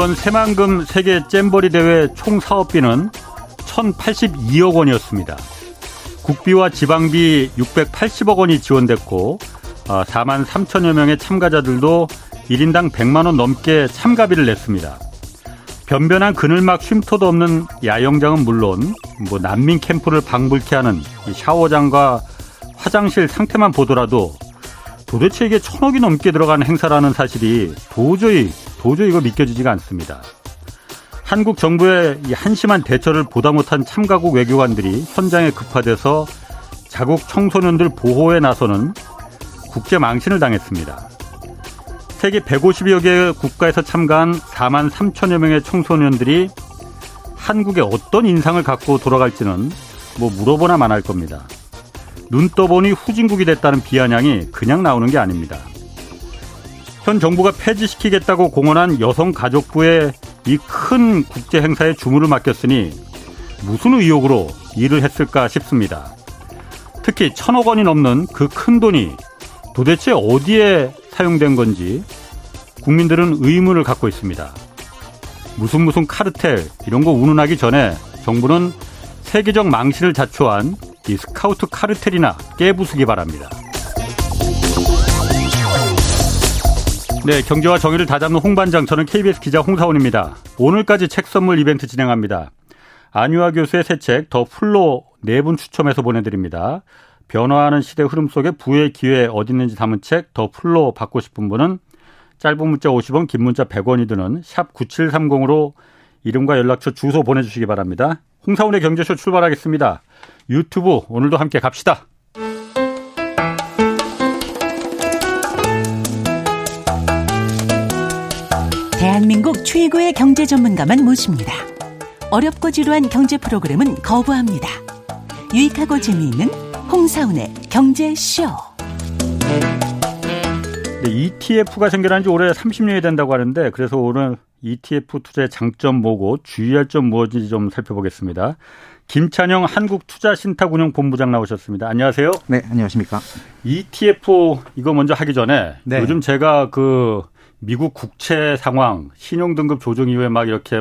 이번 새만금 세계 잼버리 대회 총 사업비는 1,082억 원이었습니다. 국비와 지방비 680억 원이 지원됐고 4만 어, 3천여 명의 참가자들도 1인당 100만 원 넘게 참가비를 냈습니다. 변변한 그늘막 쉼터도 없는 야영장은 물론 뭐 난민 캠프를 방불케 하는 샤워장과 화장실 상태만 보더라도 도대체 이게 천억이 넘게 들어가는 행사라는 사실이 도저히 도저히 이거 믿겨지지가 않습니다. 한국 정부의 이 한심한 대처를 보다 못한 참가국 외교관들이 현장에 급파돼서 자국 청소년들 보호에 나서는 국제 망신을 당했습니다. 세계 150여 개 국가에서 참가한 4만 3천여 명의 청소년들이 한국에 어떤 인상을 갖고 돌아갈지는 뭐 물어보나 만할 겁니다. 눈 떠보니 후진국이 됐다는 비아냥이 그냥 나오는 게 아닙니다. 현 정부가 폐지시키겠다고 공언한 여성가족부의 이 큰 국제 행사에 주문을 맡겼으니 무슨 의욕으로 일을 했을까 싶습니다. 특히 천억 원이 넘는 그 큰 돈이 도대체 어디에 사용된 건지 국민들은 의문을 갖고 있습니다. 무슨 무슨 카르텔 이런 거 운운하기 전에 정부는 세계적 망신을 자초한 이 스카우트 카르텔이나 깨부수기 바랍니다. 네, 경제와 정의를 다잡는 홍반장, 저는 KBS 기자 홍사훈입니다. 오늘까지 책 선물 이벤트 진행합니다. 안유화 교수의 새 책 The Flow 네 분 추첨해서 보내드립니다. 변화하는 시대 흐름 속에 부의 기회 어디 있는지 담은 책 The Flow 받고 싶은 분은 짧은 문자 50원, 긴 문자 100원이 드는 샵 9730으로 이름과 연락처 주소 보내주시기 바랍니다. 홍사원의 경제쇼 출발하겠습니다. 유튜브 오늘도 함께 갑시다. 대한민국 최고의 경제 전문가만 모십니다. 어렵고 지루한 경제 프로그램은 거부합니다. 유익하고 재미있는 홍사운의 경제쇼. 네, ETF가 생겨난 지 올해 30년이 된다고 하는데 그래서 오늘 ETF 투자의 장점 뭐고 주의할 점 무엇인지 좀 살펴보겠습니다. 김찬영 한국투자신탁운용본부장 나오셨습니다. 안녕하세요. 네, 안녕하십니까. ETF 이거 먼저 하기 전에 네. 요즘 제가 그 미국 국채 상황, 신용 등급 조정 이후에 막 이렇게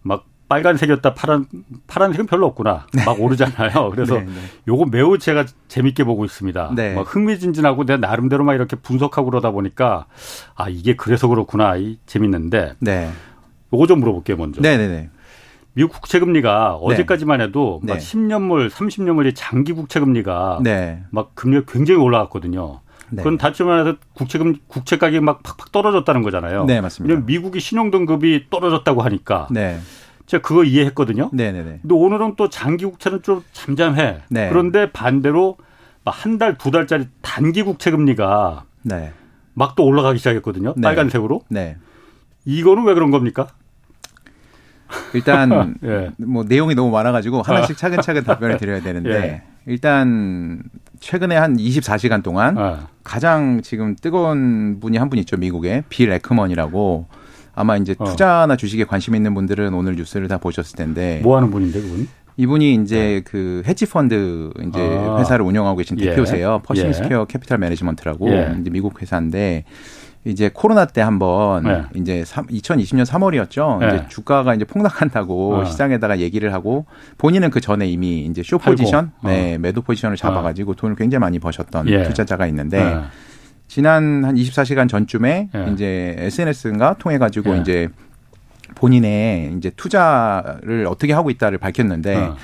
막 빨간색이었다 파란 파란색은 별로 없구나 네. 막 오르잖아요. 그래서 네, 네. 요거 매우 제가 재밌게 보고 있습니다. 네. 막 흥미진진하고 내 나름대로 막 이렇게 분석하고 그러다 보니까 아 이게 그래서 그렇구나 이 재밌는데. 네. 요거 좀 물어볼게요 먼저. 네네네. 미국 국채 금리가 네. 어제까지만 해도 막 10년물, 30년물이 장기 국채 금리가 막 금리가 굉장히 올라갔거든요. 네. 그건 다시 말해서 국채금 국채 가격이 막 팍팍 떨어졌다는 거잖아요. 네, 맞습니다. 미국이 신용 등급이 떨어졌다고 하니까. 네. 제가 그거 이해했거든요. 네, 네, 네. 근데 오늘은 또 장기 국채는 좀 잠잠해. 네. 그런데 반대로 한 달, 두 달짜리 단기 국채 금리가 네. 막또 올라가기 시작했거든요. 네. 빨간색으로. 네. 이거는 왜 그런 겁니까? 일단 예. 뭐 내용이 너무 많아가지고 하나씩 차근차근 답변을 드려야 되는데 예. 일단 최근에 한 24시간 동안 예. 가장 지금 뜨거운 분이 한 분 있죠 미국에 빌 에크먼이라고 아마 이제 어. 투자나 주식에 관심 있는 분들은 오늘 뉴스를 다 보셨을 텐데 뭐 하는 분인데 그분? 이분이 이제 네. 그 헤지 펀드 이제 아. 회사를 운영하고 계신 예. 대표세요. 퍼싱 스퀘어 캐피탈 매니지먼트라고 예. 이제 미국 회사인데 이제 코로나 때 한번 네. 이제 3, 2020년 3월이었죠. 네. 이제 주가가 이제 폭락한다고 어. 시장에다가 얘기를 하고 본인은 그 전에 이미 이제 쇼 포지션, 어. 네, 매도 포지션을 잡아가지고 어. 돈을 굉장히 많이 버셨던 예. 투자자가 있는데 네. 지난 한 24시간 전쯤에 예. 이제 SNS인가 통해 가지고 예. 이제 본인의 이제 투자를 어떻게 하고 있다를 밝혔는데 어.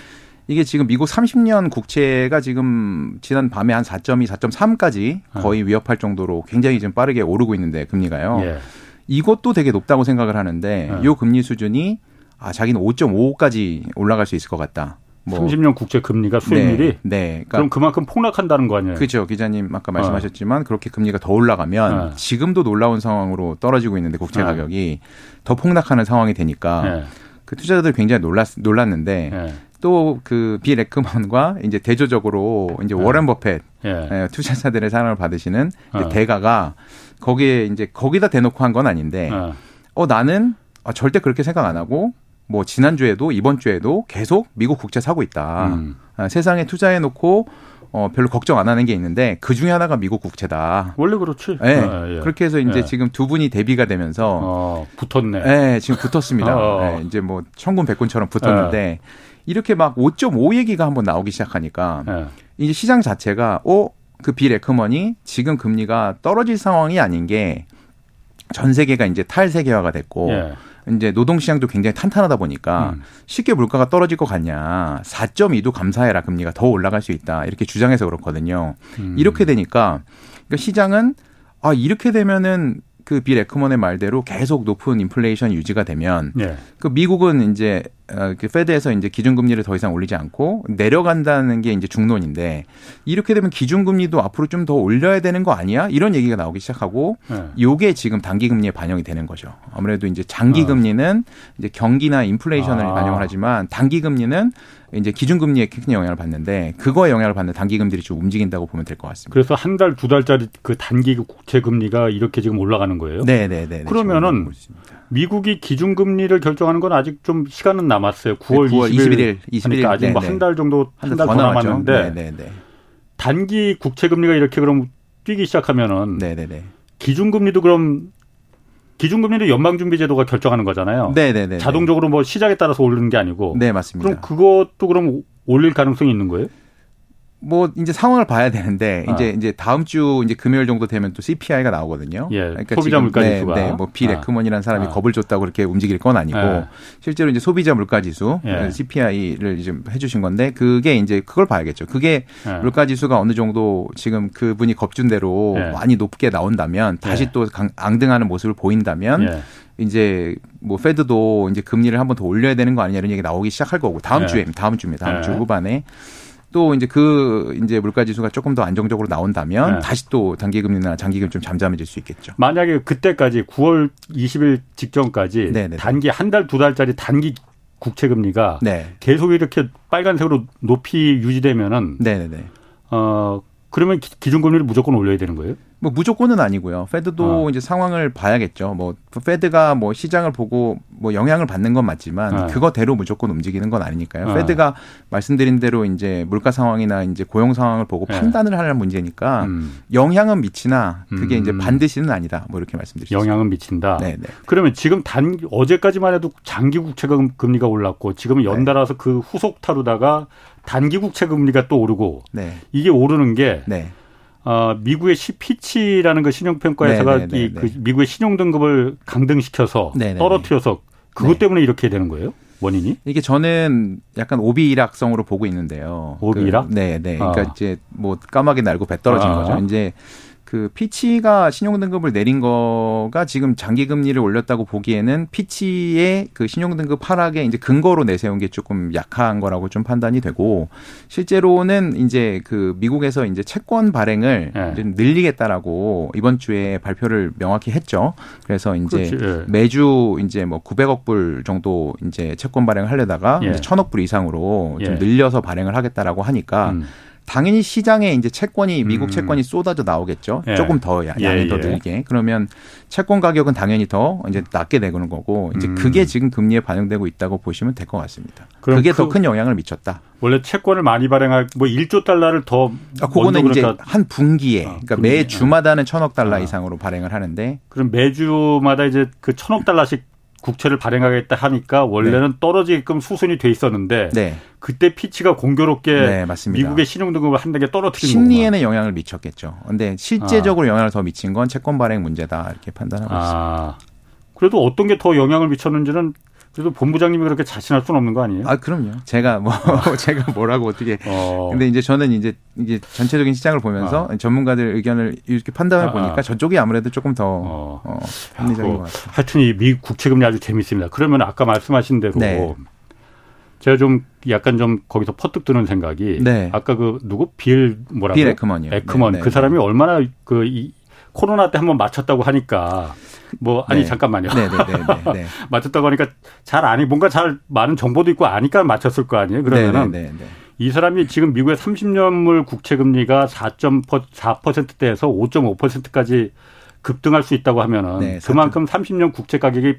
이게 지금 미국 30년 국채가 지금 지난 밤에 한 4.2, 4.3까지 거의 어. 위협할 정도로 굉장히 지금 빠르게 오르고 있는데 금리가요. 예. 이것도 되게 높다고 생각을 하는데 예. 요 금리 수준이 아 자기는 5.55까지 올라갈 수 있을 것 같다. 뭐 30년 국채 금리가 수익률이 네, 네. 그러니까 그럼 그만큼 폭락한다는 거 아니에요? 그렇죠. 기자님 아까 말씀하셨지만 어. 그렇게 금리가 더 올라가면 어. 지금도 놀라운 상황으로 떨어지고 있는데 국채 어. 가격이 더 폭락하는 상황이 되니까 네. 그 투자자들 굉장히 놀랐 놀랐는데 네. 또그 비 레크먼과 이제 대조적으로 이제 네. 워렌 버펫 네. 투자자들의 사랑을 받으시는 어. 대가가 거기에 이제 거기다 대놓고 한 건 아닌데 어 나는 아, 절대 그렇게 생각 안 하고 뭐 지난주에도 이번 주에도 계속 미국 국채 사고 있다. 음. 아, 세상에 투자해 놓고 어, 별로 걱정 안 하는 게 있는데 그 중에 하나가 미국 국채다. 원래 그렇지. 네. 아, 예. 그렇게 해서 이제 예. 지금 두 분이 대비가 되면서 어, 붙었네. 네, 지금 붙었습니다. 어. 네, 이제 뭐 천군 백군처럼 붙었는데 예. 이렇게 막 5.5 얘기가 한번 나오기 시작하니까 예. 이제 시장 자체가 어, 그빌 에크먼이 지금 금리가 떨어질 상황이 아닌 게 전 세계가 이제 탈세계화가 됐고 예. 이제 노동 시장도 굉장히 탄탄하다 보니까 음. 쉽게 물가가 떨어질 것 같냐. 4.2도 감사해라 금리가 더 올라갈 수 있다. 이렇게 주장해서 그렇거든요. 음. 이렇게 되니까 그러니까 시장은 아 이렇게 되면은 그빌 에크먼의 말대로 계속 높은 인플레이션 유지가 되면 예. 그 미국은 이제 어, 그 페드에서 이제 기준금리를 더 이상 올리지 않고 내려간다는 게 이제 중론인데 이렇게 되면 기준금리도 앞으로 좀 더 올려야 되는 거 아니야? 이런 얘기가 나오기 시작하고 네. 요게 지금 단기금리에 반영이 되는 거죠. 아무래도 이제 장기금리는 이제 경기나 인플레이션을 아. 반영을 하지만 단기금리는 이제 기준금리에 큰 영향을 받는데 그거에 영향을 받는 단기금리들이 좀 움직인다고 보면 될 것 같습니다. 그래서 한 달, 두 달짜리 그 단기 국채 금리가 이렇게 지금 올라가는 거예요? 네, 네, 네. 그러면은 미국이 기준금리를 결정하는 건 아직 좀 시간은 남았어요. 9월, 9월 20일, 20일. 그러니까 아직 뭐 한 달 정도 한 달 더 남았는데 네네네. 단기 국채 금리가 이렇게 그럼 뛰기 시작하면은 네네네. 기준금리도 그럼 기준금리는 연방준비제도가 결정하는 거잖아요. 네네네. 자동적으로 뭐 시작에 따라서 오르는 게 아니고. 네 맞습니다. 그럼 그것도 그럼 올릴 가능성이 있는 거예요? 뭐 이제 상황을 봐야 되는데 아. 이제 이제 다음 주 이제 금요일 정도 되면 또 CPI가 나오거든요. 예, 그러니까 소비자 물가 지수가 네, 네, 뭐빌 에크먼이라는 사람이 아. 겁을 줬다고 그렇게 움직일 건 아니고 예. 실제로 이제 소비자 물가 지수 예. CPI를 좀 해주신 건데 그게 이제 그걸 봐야겠죠. 그게 예. 물가 지수가 어느 정도 지금 그분이 겁준 대로 예. 많이 높게 나온다면 다시 예. 또 앙등하는 모습을 보인다면. 이제 뭐 페드도 이제 금리를 한번 더 올려야 되는 거 아니냐 이런 얘기 나오기 시작할 거고 다음 주에 다음 주입니다. 다음 주 후반에 또 이제 그 이제 물가 지수가 조금 더 안정적으로 나온다면 네. 다시 또 단기 금리나 장기 금리 좀 잠잠해질 수 있겠죠. 만약에 그때까지 9월 20일 직전까지 네네. 네. 단기 한 달 두 달짜리 단기 국채 금리가 네. 계속 이렇게 빨간색으로 높이 유지되면은 네네네. 네, 어 그러면 기준금리를 무조건 올려야 되는 거예요? 뭐 무조건은 아니고요. 페드도 어. 이제 상황을 봐야겠죠. 뭐 페드가 뭐 시장을 보고 뭐 영향을 받는 건 맞지만 어. 그거대로 무조건 움직이는 건 아니니까요. 어. 페드가 말씀드린 대로 이제 물가 상황이나 이제 고용 상황을 보고 네. 판단을 하는 문제니까 음. 영향은 미치나 그게 음. 이제 반드시는 아니다. 뭐 이렇게 말씀드리죠. 영향은 미친다. 네, 네. 그러면 지금 단 어제까지만 해도 장기 국채 금리가 올랐고 지금은 연달아서 네. 그 후속 타루다가 단기 국채 금리가 또 오르고 네. 이게 오르는 게 네. 어, 미국의 CP치라는 그 신용평가에서가 네, 네, 네, 이그 미국의 신용 등급을 강등시켜서 떨어뜨려서 그것 때문에 이렇게 되는 거예요? 원인이? 이게 저는 약간 오비락성으로 보고 있는데요. 오비락? 그, 네, 네. 그러니까 아. 이제 뭐 까마귀 날고 배 떨어진 아. 거죠. 이제 그 피치가 신용등급을 내린 거가 지금 장기 금리를 올렸다고 보기에는 피치의 그 신용등급 하락에 이제 근거로 내세운 게 조금 약한 거라고 좀 판단이 되고 실제로는 이제 그 미국에서 이제 채권 발행을 네. 늘리겠다라고 이번 주에 발표를 명확히 했죠. 그래서 이제 그렇지, 예. 매주 이제 뭐 900억 불 정도 이제 채권 발행을 하려다가 예. 이제 1000억 불 이상으로 좀 예. 늘려서 발행을 하겠다라고 하니까 음. 당연히 시장에 이제 채권이 미국 음. 채권이 쏟아져 나오겠죠. 예. 조금 더 양이 예, 더 예. 늘게. 그러면 채권 가격은 당연히 더 이제 낮게 되는 거고 이제 음. 그게 지금 금리에 반영되고 있다고 보시면 될 것 같습니다. 그게 그, 더큰 영향을 미쳤다. 원래 채권을 많이 발행할 뭐 1조 달러를 더 아, 그거는 이제 그러니까. 한 분기에 아, 그러니까 매 주마다는 천억 달러 아. 이상으로 발행을 하는데 그럼 매주마다 이제 그 천억 달러씩 국채를 발행하겠다 하니까 원래는 네. 떨어지게끔 수순이 돼 있었는데 네. 그때 피치가 공교롭게 네, 미국의 신용등급을 한 단계 떨어뜨린 심리에는 거구나. 영향을 미쳤겠죠. 근데 실제적으로 아. 영향을 더 미친 건 채권 발행 문제다 이렇게 판단하고 아. 있습니다. 그래도 어떤 게 더 영향을 미쳤는지는 그래도 본부장님이 그렇게 자신할 수는 없는 거 아니에요? 아, 그럼요. 제가 뭐, 어. 제가 뭐라고 어떻게. 어. 근데 이제 저는 이제, 이제 전체적인 시장을 보면서 어. 전문가들 의견을 이렇게 판단해 아, 보니까 아. 저쪽이 아무래도 조금 더, 어, 어 합리적인 것 같아요. 하여튼 이 미국 국채금리 아주 재밌습니다. 그러면 아까 말씀하신 대로. 네. 제가 좀 약간 좀 거기서 퍼뜩 드는 생각이. 네. 아까 그 누구? 빌 뭐라고? 빌 에크먼이요. 에크먼. 네, 네, 그 사람이 얼마나 그 이, 코로나 때 한번 맞췄다고 하니까 뭐 아니 네. 잠깐만요. 네, 네, 네, 네 맞췄다고 하니까 잘 아니 뭔가 잘 많은 정보도 있고 아니까 맞췄을 거 아니에요. 그러면은 이 사람이 지금 미국의 30년물 국채 금리가 4.4%대에서 5.5%까지 급등할 수 있다고 하면은 그만큼 30년 국채 가격이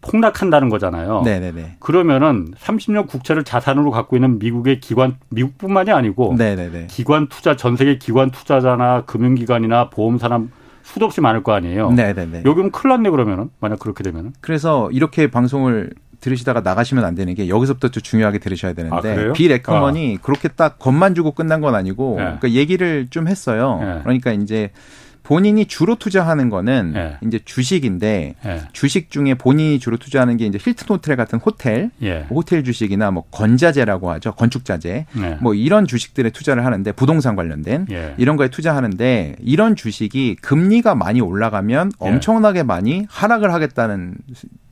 폭락한다는 거잖아요. 네네네. 그러면은 30년 국채를 자산으로 갖고 있는 미국의 기관, 미국뿐만이 아니고 네네네. 기관 투자, 전 세계 기관 투자자나 금융기관이나 보험사나 수도 없이 많을 거 아니에요. 네네네. 여기는 큰일 났네 그러면은 만약 그렇게 되면은. 그래서 이렇게 방송을 들으시다가 나가시면 안 되는 게 여기서부터 좀 중요하게 들으셔야 되는데 아, 빌 에커먼이 아. 그렇게 딱 겁만 주고 끝난 건 아니고 네. 그러니까 얘기를 좀 했어요. 네. 그러니까 이제 본인이 주로 투자하는 거는 예. 이제 주식인데 예. 주식 중에 본인이 주로 투자하는 게 이제 힐튼 호텔 같은 호텔, 예. 호텔 주식이나 뭐 건자재라고 하죠. 건축자재. 예. 뭐 이런 주식들에 투자를 하는데 부동산 관련된 예. 이런 거에 투자하는데 이런 주식이 금리가 많이 올라가면 예. 엄청나게 많이 하락을 하겠다는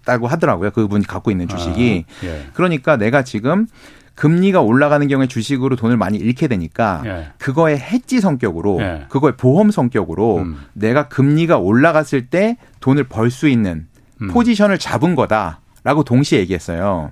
다고 하더라고요. 그분이 갖고 있는 주식이. 아, 그러니까 내가 지금 금리가 올라가는 경우에 주식으로 돈을 많이 잃게 되니까 예. 그거의 해지 성격으로 예. 그거의 보험 성격으로 음. 내가 금리가 올라갔을 때 돈을 벌 수 있는 음. 포지션을 잡은 거다라고 동시에 얘기했어요.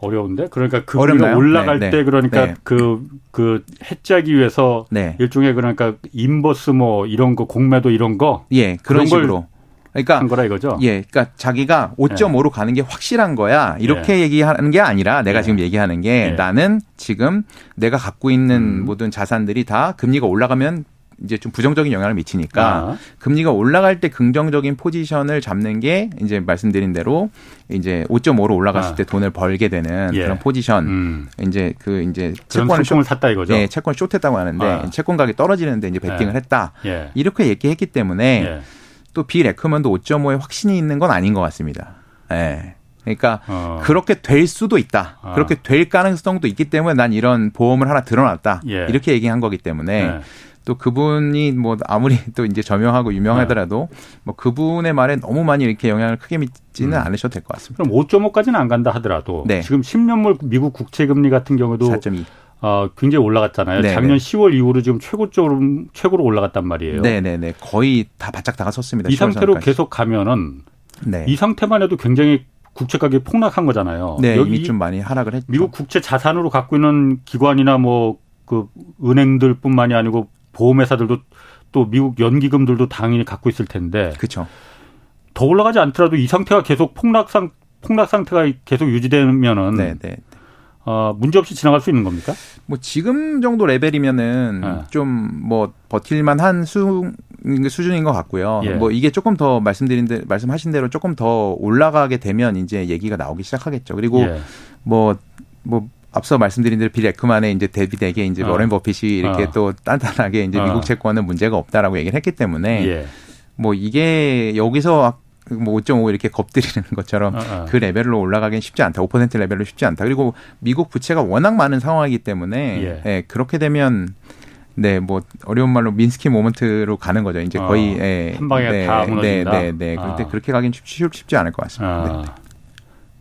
어려운데 그러니까 금리가 올라갈 네, 네. 때 그러니까 그그 네. 그 해지하기 위해서 네. 일종의 그러니까 인버스 뭐 이런 거 공매도 이런 거 예 그런, 그런 식으로 그러니까 한 거라 이거죠. 예, 그러니까 자기가 5.5로 네. 가는 게 확실한 거야. 이렇게 네. 얘기하는 게 아니라 내가 네. 지금 얘기하는 게 네. 나는 지금 내가 갖고 있는 음. 모든 자산들이 다 금리가 올라가면 이제 좀 부정적인 영향을 미치니까 아. 금리가 올라갈 때 긍정적인 포지션을 잡는 게 이제 말씀드린 대로 이제 5.5로 올라갔을 아. 때 돈을 벌게 되는 예. 그런 포지션 음. 이제 그 이제 채권을 쇼, 샀다 이거죠. 예, 채권 쇼트했다고 하는데 아. 채권 가격이 떨어지는데 이제 베팅을 예. 했다. 예. 이렇게 얘기했기 때문에 예. 또빌 에크먼도 5.5에 확신이 있는 건 아닌 것 같습니다. 예. 그러니까 어. 그렇게 될 수도 있다. 어. 그렇게 될 가능성도 있기 때문에 난 이런 보험을 하나 들어놨다. 예. 이렇게 얘기한 거기 때문에 예. 또 그분이 뭐 아무리 또 이제 저명하고 유명하더라도 예. 뭐 그분의 말에 너무 많이 이렇게 영향을 크게 미치는 음. 않으셔도 될 것 같습니다. 그럼 5.5까지는 안 간다 하더라도 네. 지금 10년물 미국 국채 금리 같은 경우도 4.2. 어, 굉장히 올라갔잖아요. 네네. 작년 10월 이후로 지금 최고적으로 최고로 올라갔단 말이에요. 네네네. 거의 다 바짝 다가섰습니다. 이 상태로 계속 가면은 네. 이 상태만 해도 굉장히 국채 가격이 폭락한 거잖아요. 네, 여기 좀 많이 하락을 했죠. 미국 국채 자산으로 갖고 있는 기관이나 뭐 그 은행들뿐만이 아니고 보험회사들도 또 미국 연기금들도 당연히 갖고 있을 텐데. 그렇죠. 더 올라가지 않더라도 이 상태가 계속 폭락상 폭락 상태가 계속 유지되면은 네, 네. 어, 문제 없이 지나갈 수 있는 겁니까? 뭐 지금 정도 레벨이면은 네. 좀뭐 버틸만 한 수, 수준인 것 같고요. 예. 뭐 이게 조금 더 말씀드린 대 말씀하신 대로 조금 더 올라가게 되면 이제 얘기가 나오기 시작하겠죠. 그리고 뭐뭐 예. 뭐 앞서 말씀드린 대로 빌 에크만의 이제 데뷔되게 이제 어. 워렌 버핏이 이렇게 어. 또 단단하게 이제 어. 미국 채권은 문제가 없다라고 얘기를 했기 때문에 예. 뭐 이게 여기서 뭐5.5 이렇게 겁들이는 것처럼 어, 어. 그 레벨로 올라가기는 쉽지 않다. 5% 레벨로 쉽지 않다. 그리고 미국 부채가 워낙 많은 상황이기 때문에 예. 예, 그렇게 되면 네, 뭐 어려운 말로 민스키 모먼트로 가는 거죠. 이제 어, 거의 예, 한 방에 네, 다 무너진다. 네, 네, 네. 아. 근데 그렇게 가긴 쉽지, 쉽지 않을 것 같습니다. 아. 네, 네.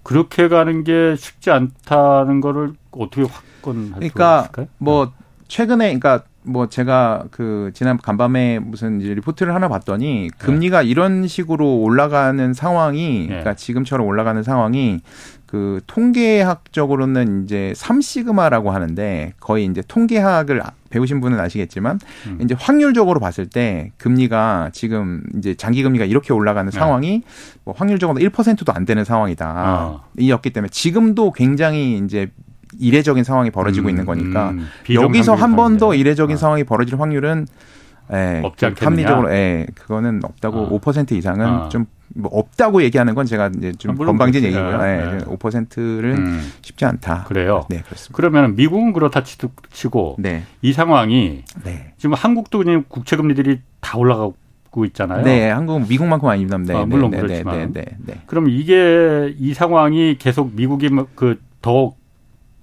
그렇게 가는 게 쉽지 않다는 거를 어떻게 확건할 그러니까 수 있을까요? 뭐 최근에 그러니까 뭐 제가 그 지난 간밤에 무슨 이제 리포트를 하나 봤더니 금리가 네. 이런 식으로 올라가는 상황이 네. 그러니까 지금처럼 올라가는 상황이 그 통계학적으로는 이제 3시그마라고 하는데 거의 이제 통계학을 배우신 분은 아시겠지만 음. 이제 확률적으로 봤을 때 금리가 지금 이제 장기 금리가 이렇게 올라가는 네. 상황이 뭐 확률적으로 1%도 안 되는 상황이다. 어. 이었기 때문에 지금도 굉장히 이제 이례적인 상황이 벌어지고 음, 있는 거니까 음, 여기서 한 번 더 이례적인 아. 상황이 벌어질 확률은 예, 없지? 합리적으로 예, 그거는 없다고 아. 5% 이상은 아. 좀뭐 없다고 얘기하는 건 제가 이제 좀 아, 건방진 얘기고요. 예, 네. 5%를 음. 쉽지 않다. 그래요. 네, 그렇습니다. 그러면 미국은 그렇다 치고 네. 이 상황이 네. 지금 한국도 그냥 국채 금리들이 다 올라가고 있잖아요. 네, 한국은 미국만큼 아닙니다. 네, 아, 물론 네, 네 그렇지만. 네, 네, 네, 그럼 이게 이 상황이 계속 미국이 그 더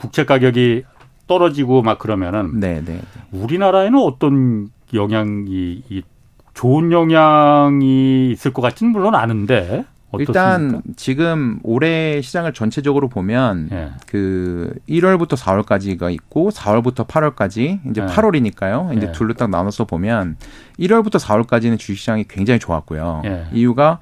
국채 가격이 떨어지고 막 그러면은 네, 네, 네. 우리나라에는 어떤 영향이 이 좋은 영향이 있을 것 같지는 물론 아는데 어떻습니까? 일단 지금 올해 시장을 전체적으로 보면 예. 그 1월부터 4월까지가 있고 4월부터 8월까지 이제 예. 8월이니까요. 이제 예. 둘로 딱 나눠서 보면 1월부터 4월까지는 주식시장이 굉장히 좋았고요. 예. 이유가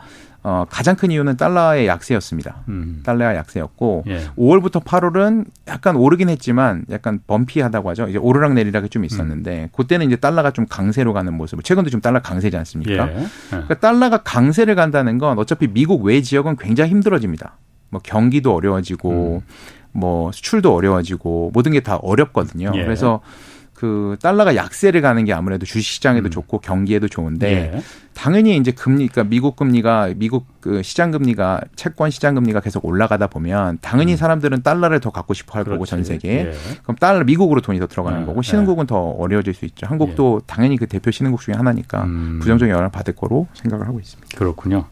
어, 가장 큰 이유는 달러의 약세였습니다. 음. 달러의 약세였고 예. 5월부터 8월은 약간 오르긴 했지만 약간 범피하다고 하죠. 이제 오르락 내리락이 좀 있었는데 음. 그때는 이제 달러가 좀 강세로 가는 모습. 최근도 좀 달러 강세지 않습니까? 예. 예. 그러니까 달러가 강세를 간다는 건 어차피 미국 외 지역은 굉장히 힘들어집니다. 뭐 경기도 어려워지고 음. 뭐 수출도 어려워지고 모든 게 다 어렵거든요. 예. 그래서 그 달러가 약세를 가는 게 아무래도 주식 시장에도 음. 좋고 경기에도 좋은데 예. 당연히 이제 금리 그러니까 미국 금리가 미국 그 시장 금리가 채권 시장 금리가 계속 올라가다 보면 당연히 음. 사람들은 달러를 더 갖고 싶어 할 그렇지. 거고 전 세계 예. 그럼 달러 미국으로 돈이 더 들어가는 예. 거고 신흥국은 더 어려워질 수 있죠. 한국도 예. 당연히 그 대표 신흥국 중에 하나니까 음. 부정적인 영향을 받을 거로 생각을 하고 있습니다. 그렇군요.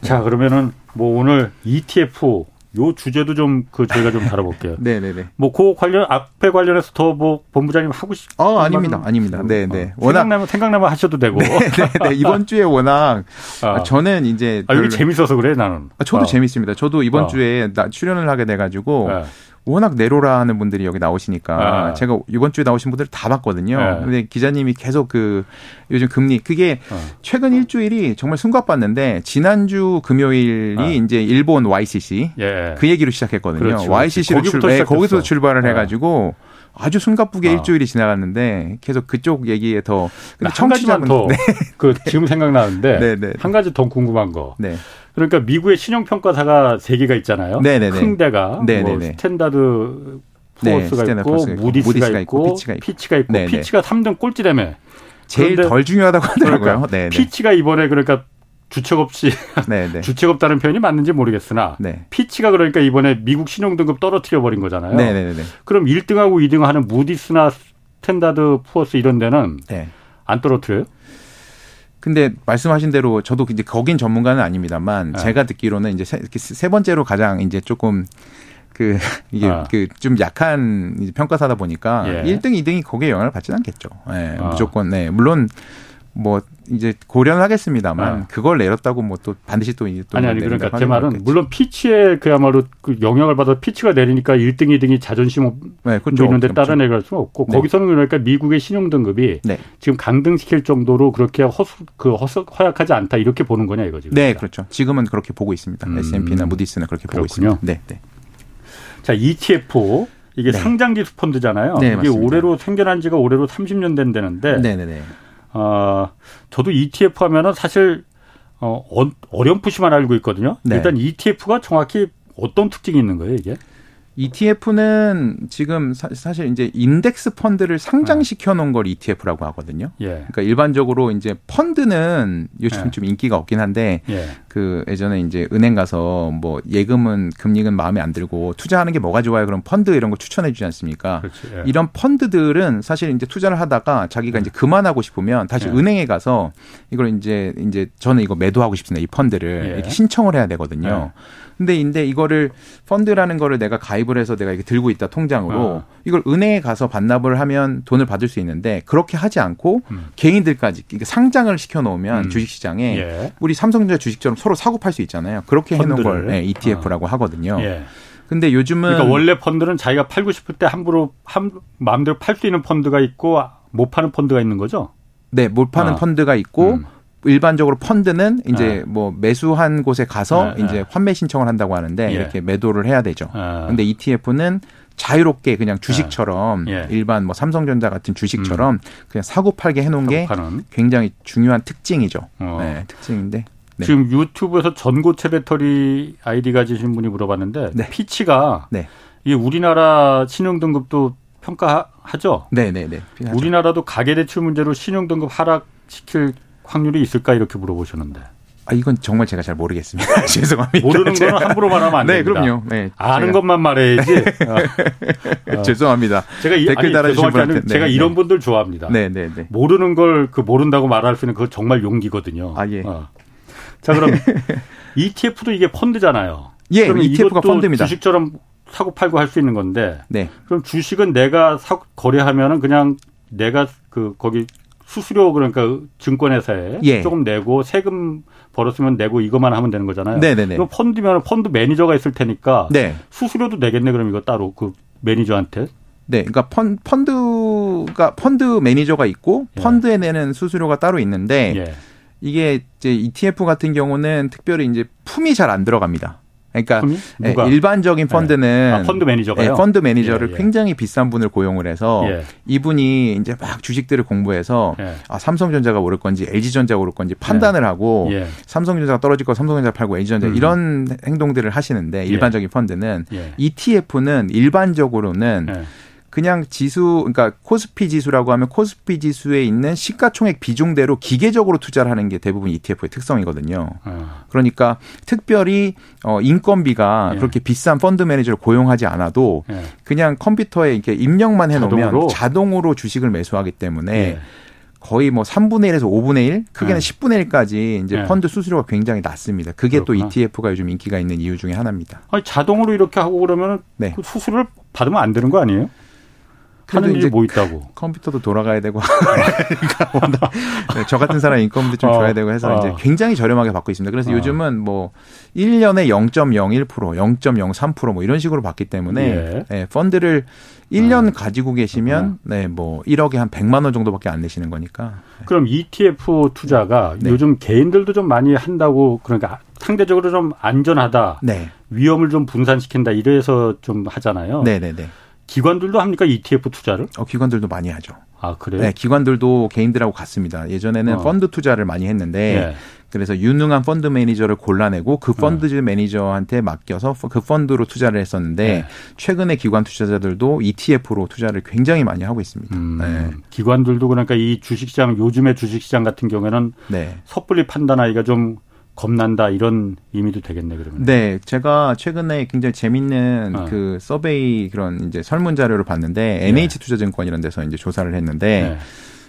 자 그러면은 뭐 오늘 ETF 요 주제도 좀 그 저희가 좀 다뤄볼게요. 네네네. 뭐 그 관련 앞에 관련해서 더 뭐 본부장님 하고 싶? 어 아닙니다, 아닙니다. 네네. 어, 생각나면 생각나면 하셔도 되고. 네네. 이번 주에 워낙 아. 저는 이제 아 여기 재밌어서 그래 나는. 아, 저도 어. 재밌습니다. 저도 이번 어. 주에 나 출연을 하게 돼가지고. 네. 워낙 내로라 하는 분들이 여기 나오시니까 네. 제가 이번 주에 나오신 분들 다 봤거든요. 네. 근데 기자님이 계속 그 요즘 금리 그게 어. 최근 일주일이 정말 숨가봤는데 지난주 금요일이 어. 이제 일본 YCC 예. 그 얘기로 시작했거든요. 그렇지, YCC로 출, 네, 거기서 출발을 어. 해가지고 아주 숨가쁘게 어. 일주일이 지나갔는데 계속 그쪽 얘기에 더 근데 청취자분 네. 그 지금 생각나는데 네, 네. 한 가지 더 궁금한 거. 네. 그러니까 미국의 신용평가사가 세 개가 있잖아요. 네네네. 큰 데가 뭐 스탠다드 푸어스가 네, 있고 무디스가, 무디스가 있고, 피치가 있고, 피치가 있고 네네. 피치가 3등 꼴찌라며. 제일 덜 중요하다고 하더라고요. 그러니까 피치가 이번에 그러니까 주책 없이 주책 없다는 표현이 맞는지 모르겠으나 네. 피치가 그러니까 이번에 미국 신용 등급 떨어뜨려 버린 거잖아요. 네네네. 그럼 1등하고 2등 하는 무디스나 스탠다드 푸어스 이런 데는 네. 안 떨어뜨려요? 근데 말씀하신 대로 저도 이제 거긴 전문가는 아닙니다만 네. 제가 듣기로는 이제 세, 세 번째로 가장 이제 조금 그 이게 아. 그좀 약한 평가사다 보니까 예. 1등, 2등이 거기에 영향을 받지는 않겠죠. 예, 아. 무조건 네. 물론 뭐 이제 고려는 하겠습니다만 네. 그걸 내렸다고 뭐 또 반드시 또, 또 아니 아니 그러니까 제 말은. 물론 피치에 그야말로 그 영향을 받아 피치가 내리니까 1등, 2등이 자존심 네, 그렇죠. 있는데 따라 내갈 수는 없고 네. 거기서는 그러니까 미국의 신용 등급이 네. 지금 강등시킬 정도로 그렇게 허수 그 허수 허약하지 않다 이렇게 보는 거냐 이거지. 네, 그렇죠. 지금은 그렇게 보고 있습니다. 음. S&P나 무디스는 그렇게 보고 그렇군요. 있습니다. 네, 네. 자, ETF 이게 네. 상장 기수 펀드잖아요. 네, 이게 맞습니다. 올해로 생겨난 지가 올해로 30년 된다는데 네, 네, 네. 어, 저도 ETF 하면은 사실 어, 어렴풋이만 알고 있거든요. 네. 일단 ETF가 정확히 어떤 특징이 있는 거예요, 이게? ETF는 지금 사, 실 이제 인덱스 펀드를 상장시켜 놓은 걸 ETF라고 하거든요. 예. 그러니까 일반적으로 이제 펀드는 요즘 예. 좀 인기가 없긴 한데 예. 그 예전에 이제 은행 가서 뭐 예금은 금리는 마음에 안 들고 투자하는 게 뭐가 좋아요? 그럼 펀드 이런 거 추천해 주지 않습니까? 예. 이런 펀드들은 사실 이제 투자를 하다가 자기가 이제 그만하고 싶으면 다시 예. 은행에 가서 이걸 이제 이제 저는 이거 매도하고 싶습니다. 이 펀드를 예. 이렇게 신청을 해야 되거든요. 근데 인데 이거를 펀드라는 거를 내가 가입을 해서 내가 이렇게 들고 있다 통장으로 어. 이걸 은행에 가서 반납을 하면 돈을 받을 수 있는데 그렇게 하지 않고 음. 개인들까지 이게 상장을 시켜 놓으면 음. 주식 시장에 예. 우리 삼성전자 주식처럼 서로 사고 팔 수 있잖아요. 그렇게 해 놓은 걸 네, ETF라고 어. 하거든요. 예. 근데 요즘은 그러니까 원래 펀드는 자기가 팔고 싶을 때 함부로 한 마음대로 팔 수 있는 펀드가 있고 못 파는 펀드가 있는 거죠? 네, 못 파는 아. 펀드가 있고 음. 일반적으로 펀드는 이제 네. 뭐 매수한 곳에 가서 네, 네. 이제 환매 신청을 한다고 하는데 예. 이렇게 매도를 해야 되죠. 아. 근데 ETF는 자유롭게 그냥 주식처럼 예. 일반 뭐 삼성전자 같은 주식처럼 음. 그냥 사고 팔게 해놓은 게 파는. 굉장히 중요한 특징이죠. 어. 네, 특징인데. 네. 지금 유튜브에서 전고체 배터리 아이디 가지신 분이 물어봤는데 네. 피치가 네. 이게 우리나라 신용 등급도 평가하죠. 네, 네, 네. 우리나라도 가계 대출 문제로 신용 등급 하락 시킬 확률이 있을까 이렇게 물어보셨는데. 아 이건 정말 제가 잘 모르겠습니다. 죄송합니다. 모르는 거는 함부로 말하면 안 네, 됩니다. 그럼요. 네, 아는 제가. 것만 말해야지. 어. 죄송합니다. 제가 이, 댓글 달아주신 분한테 네, 제가 네. 이런 분들 좋아합니다. 네, 네, 네. 모르는 걸 그 모른다고 말할 수 있는 그거 정말 용기거든요. 아 예. 어. 자 그럼 ETF도 이게 펀드잖아요. 예, ETF가 펀드입니다. 주식처럼 사고 팔고 할 수 있는 건데. 네. 그럼 주식은 내가 사 거래하면은 그냥 내가 그 거기 수수료 그러니까 증권회사에 예. 조금 내고 세금 벌었으면 내고 이것만 하면 되는 거잖아요. 네네네. 이거 펀드면 펀드 매니저가 있을 테니까 네. 수수료도 내겠네 그럼 이거 따로 그 매니저한테. 네, 그러니까 펀, 펀드가 펀드 매니저가 있고 예. 펀드에 내는 수수료가 따로 있는데 예. 이게 이제 ETF 같은 경우는 특별히 이제 품이 잘 안 들어갑니다. 그러니까 예, 일반적인 펀드는 네. 아, 펀드 매니저가요. 예, 펀드 매니저를 예, 예. 굉장히 비싼 분을 고용을 해서 예. 이분이 이제 막 주식들을 공부해서 예. 아, 삼성전자가 오를 건지 LG전자가 오를 건지 판단을 하고 삼성전자가 떨어질 거 삼성전자 팔고 LG전자 음. 이런 행동들을 하시는데 일반적인 펀드는 ETF는 일반적으로는 그냥 지수 그러니까 코스피 지수라고 하면 코스피 지수에 있는 시가총액 비중대로 기계적으로 투자를 하는 게 대부분 ETF의 특성이거든요. 아. 그러니까 특별히 어 인건비가 예. 그렇게 비싼 펀드 매니저를 고용하지 않아도 예. 그냥 컴퓨터에 이렇게 입력만 해 놓으면 자동으로? 주식을 매수하기 때문에 예. 거의 뭐 3분의 1에서 5분의 1, 크게는 네. 10분의 1까지 이제 네. 펀드 수수료가 굉장히 낮습니다. 그게 그렇구나. 또 ETF가 요즘 인기가 있는 이유 중에 하나입니다. 아니, 자동으로 이렇게 하고 그러면 네. 그 수수료를 받으면 안 되는 거 아니에요? 하는 일이 뭐 있다고. 컴퓨터도 돌아가야 되고 그러니까 네, 저 같은 사람 인건비 좀 어, 줘야 되고 해서 어. 이제 굉장히 저렴하게 받고 있습니다. 그래서 어. 요즘은 뭐 1년에 0.01%, 0.03%뭐 이런 식으로 받기 때문에 예. 네, 펀드를 1년 아. 가지고 계시면 네, 뭐 1억에 한 100만 원 정도밖에 안 내시는 거니까. 그럼 ETF 투자가 네. 요즘 개인들도 좀 많이 한다고 그러니까 상대적으로 좀 안전하다. 네. 위험을 좀 분산시킨다 이래서 좀 하잖아요. 네, 네, 네. 기관들도 합니까 ETF 투자를? 어, 기관들도 많이 하죠. 아 그래요? 네, 기관들도 개인들하고 같습니다. 예전에는 어. 펀드 투자를 많이 했는데 네. 그래서 유능한 펀드 매니저를 골라내고 그 펀드 어. 매니저한테 맡겨서 그 펀드로 투자를 했었는데 네. 최근에 기관 투자자들도 ETF로 투자를 굉장히 많이 하고 있습니다. 음, 네. 기관들도 그러니까 이 주식시장 요즘의 주식시장 같은 경우에는 네. 섣불리 판단하기가 좀 겁난다 이런 의미도 되겠네 그러면. 네, 제가 최근에 굉장히 재밌는 어. 그 서베이 그런 이제 설문 자료를 봤는데 네. NH투자증권 이런 데서 이제 조사를 했는데 네.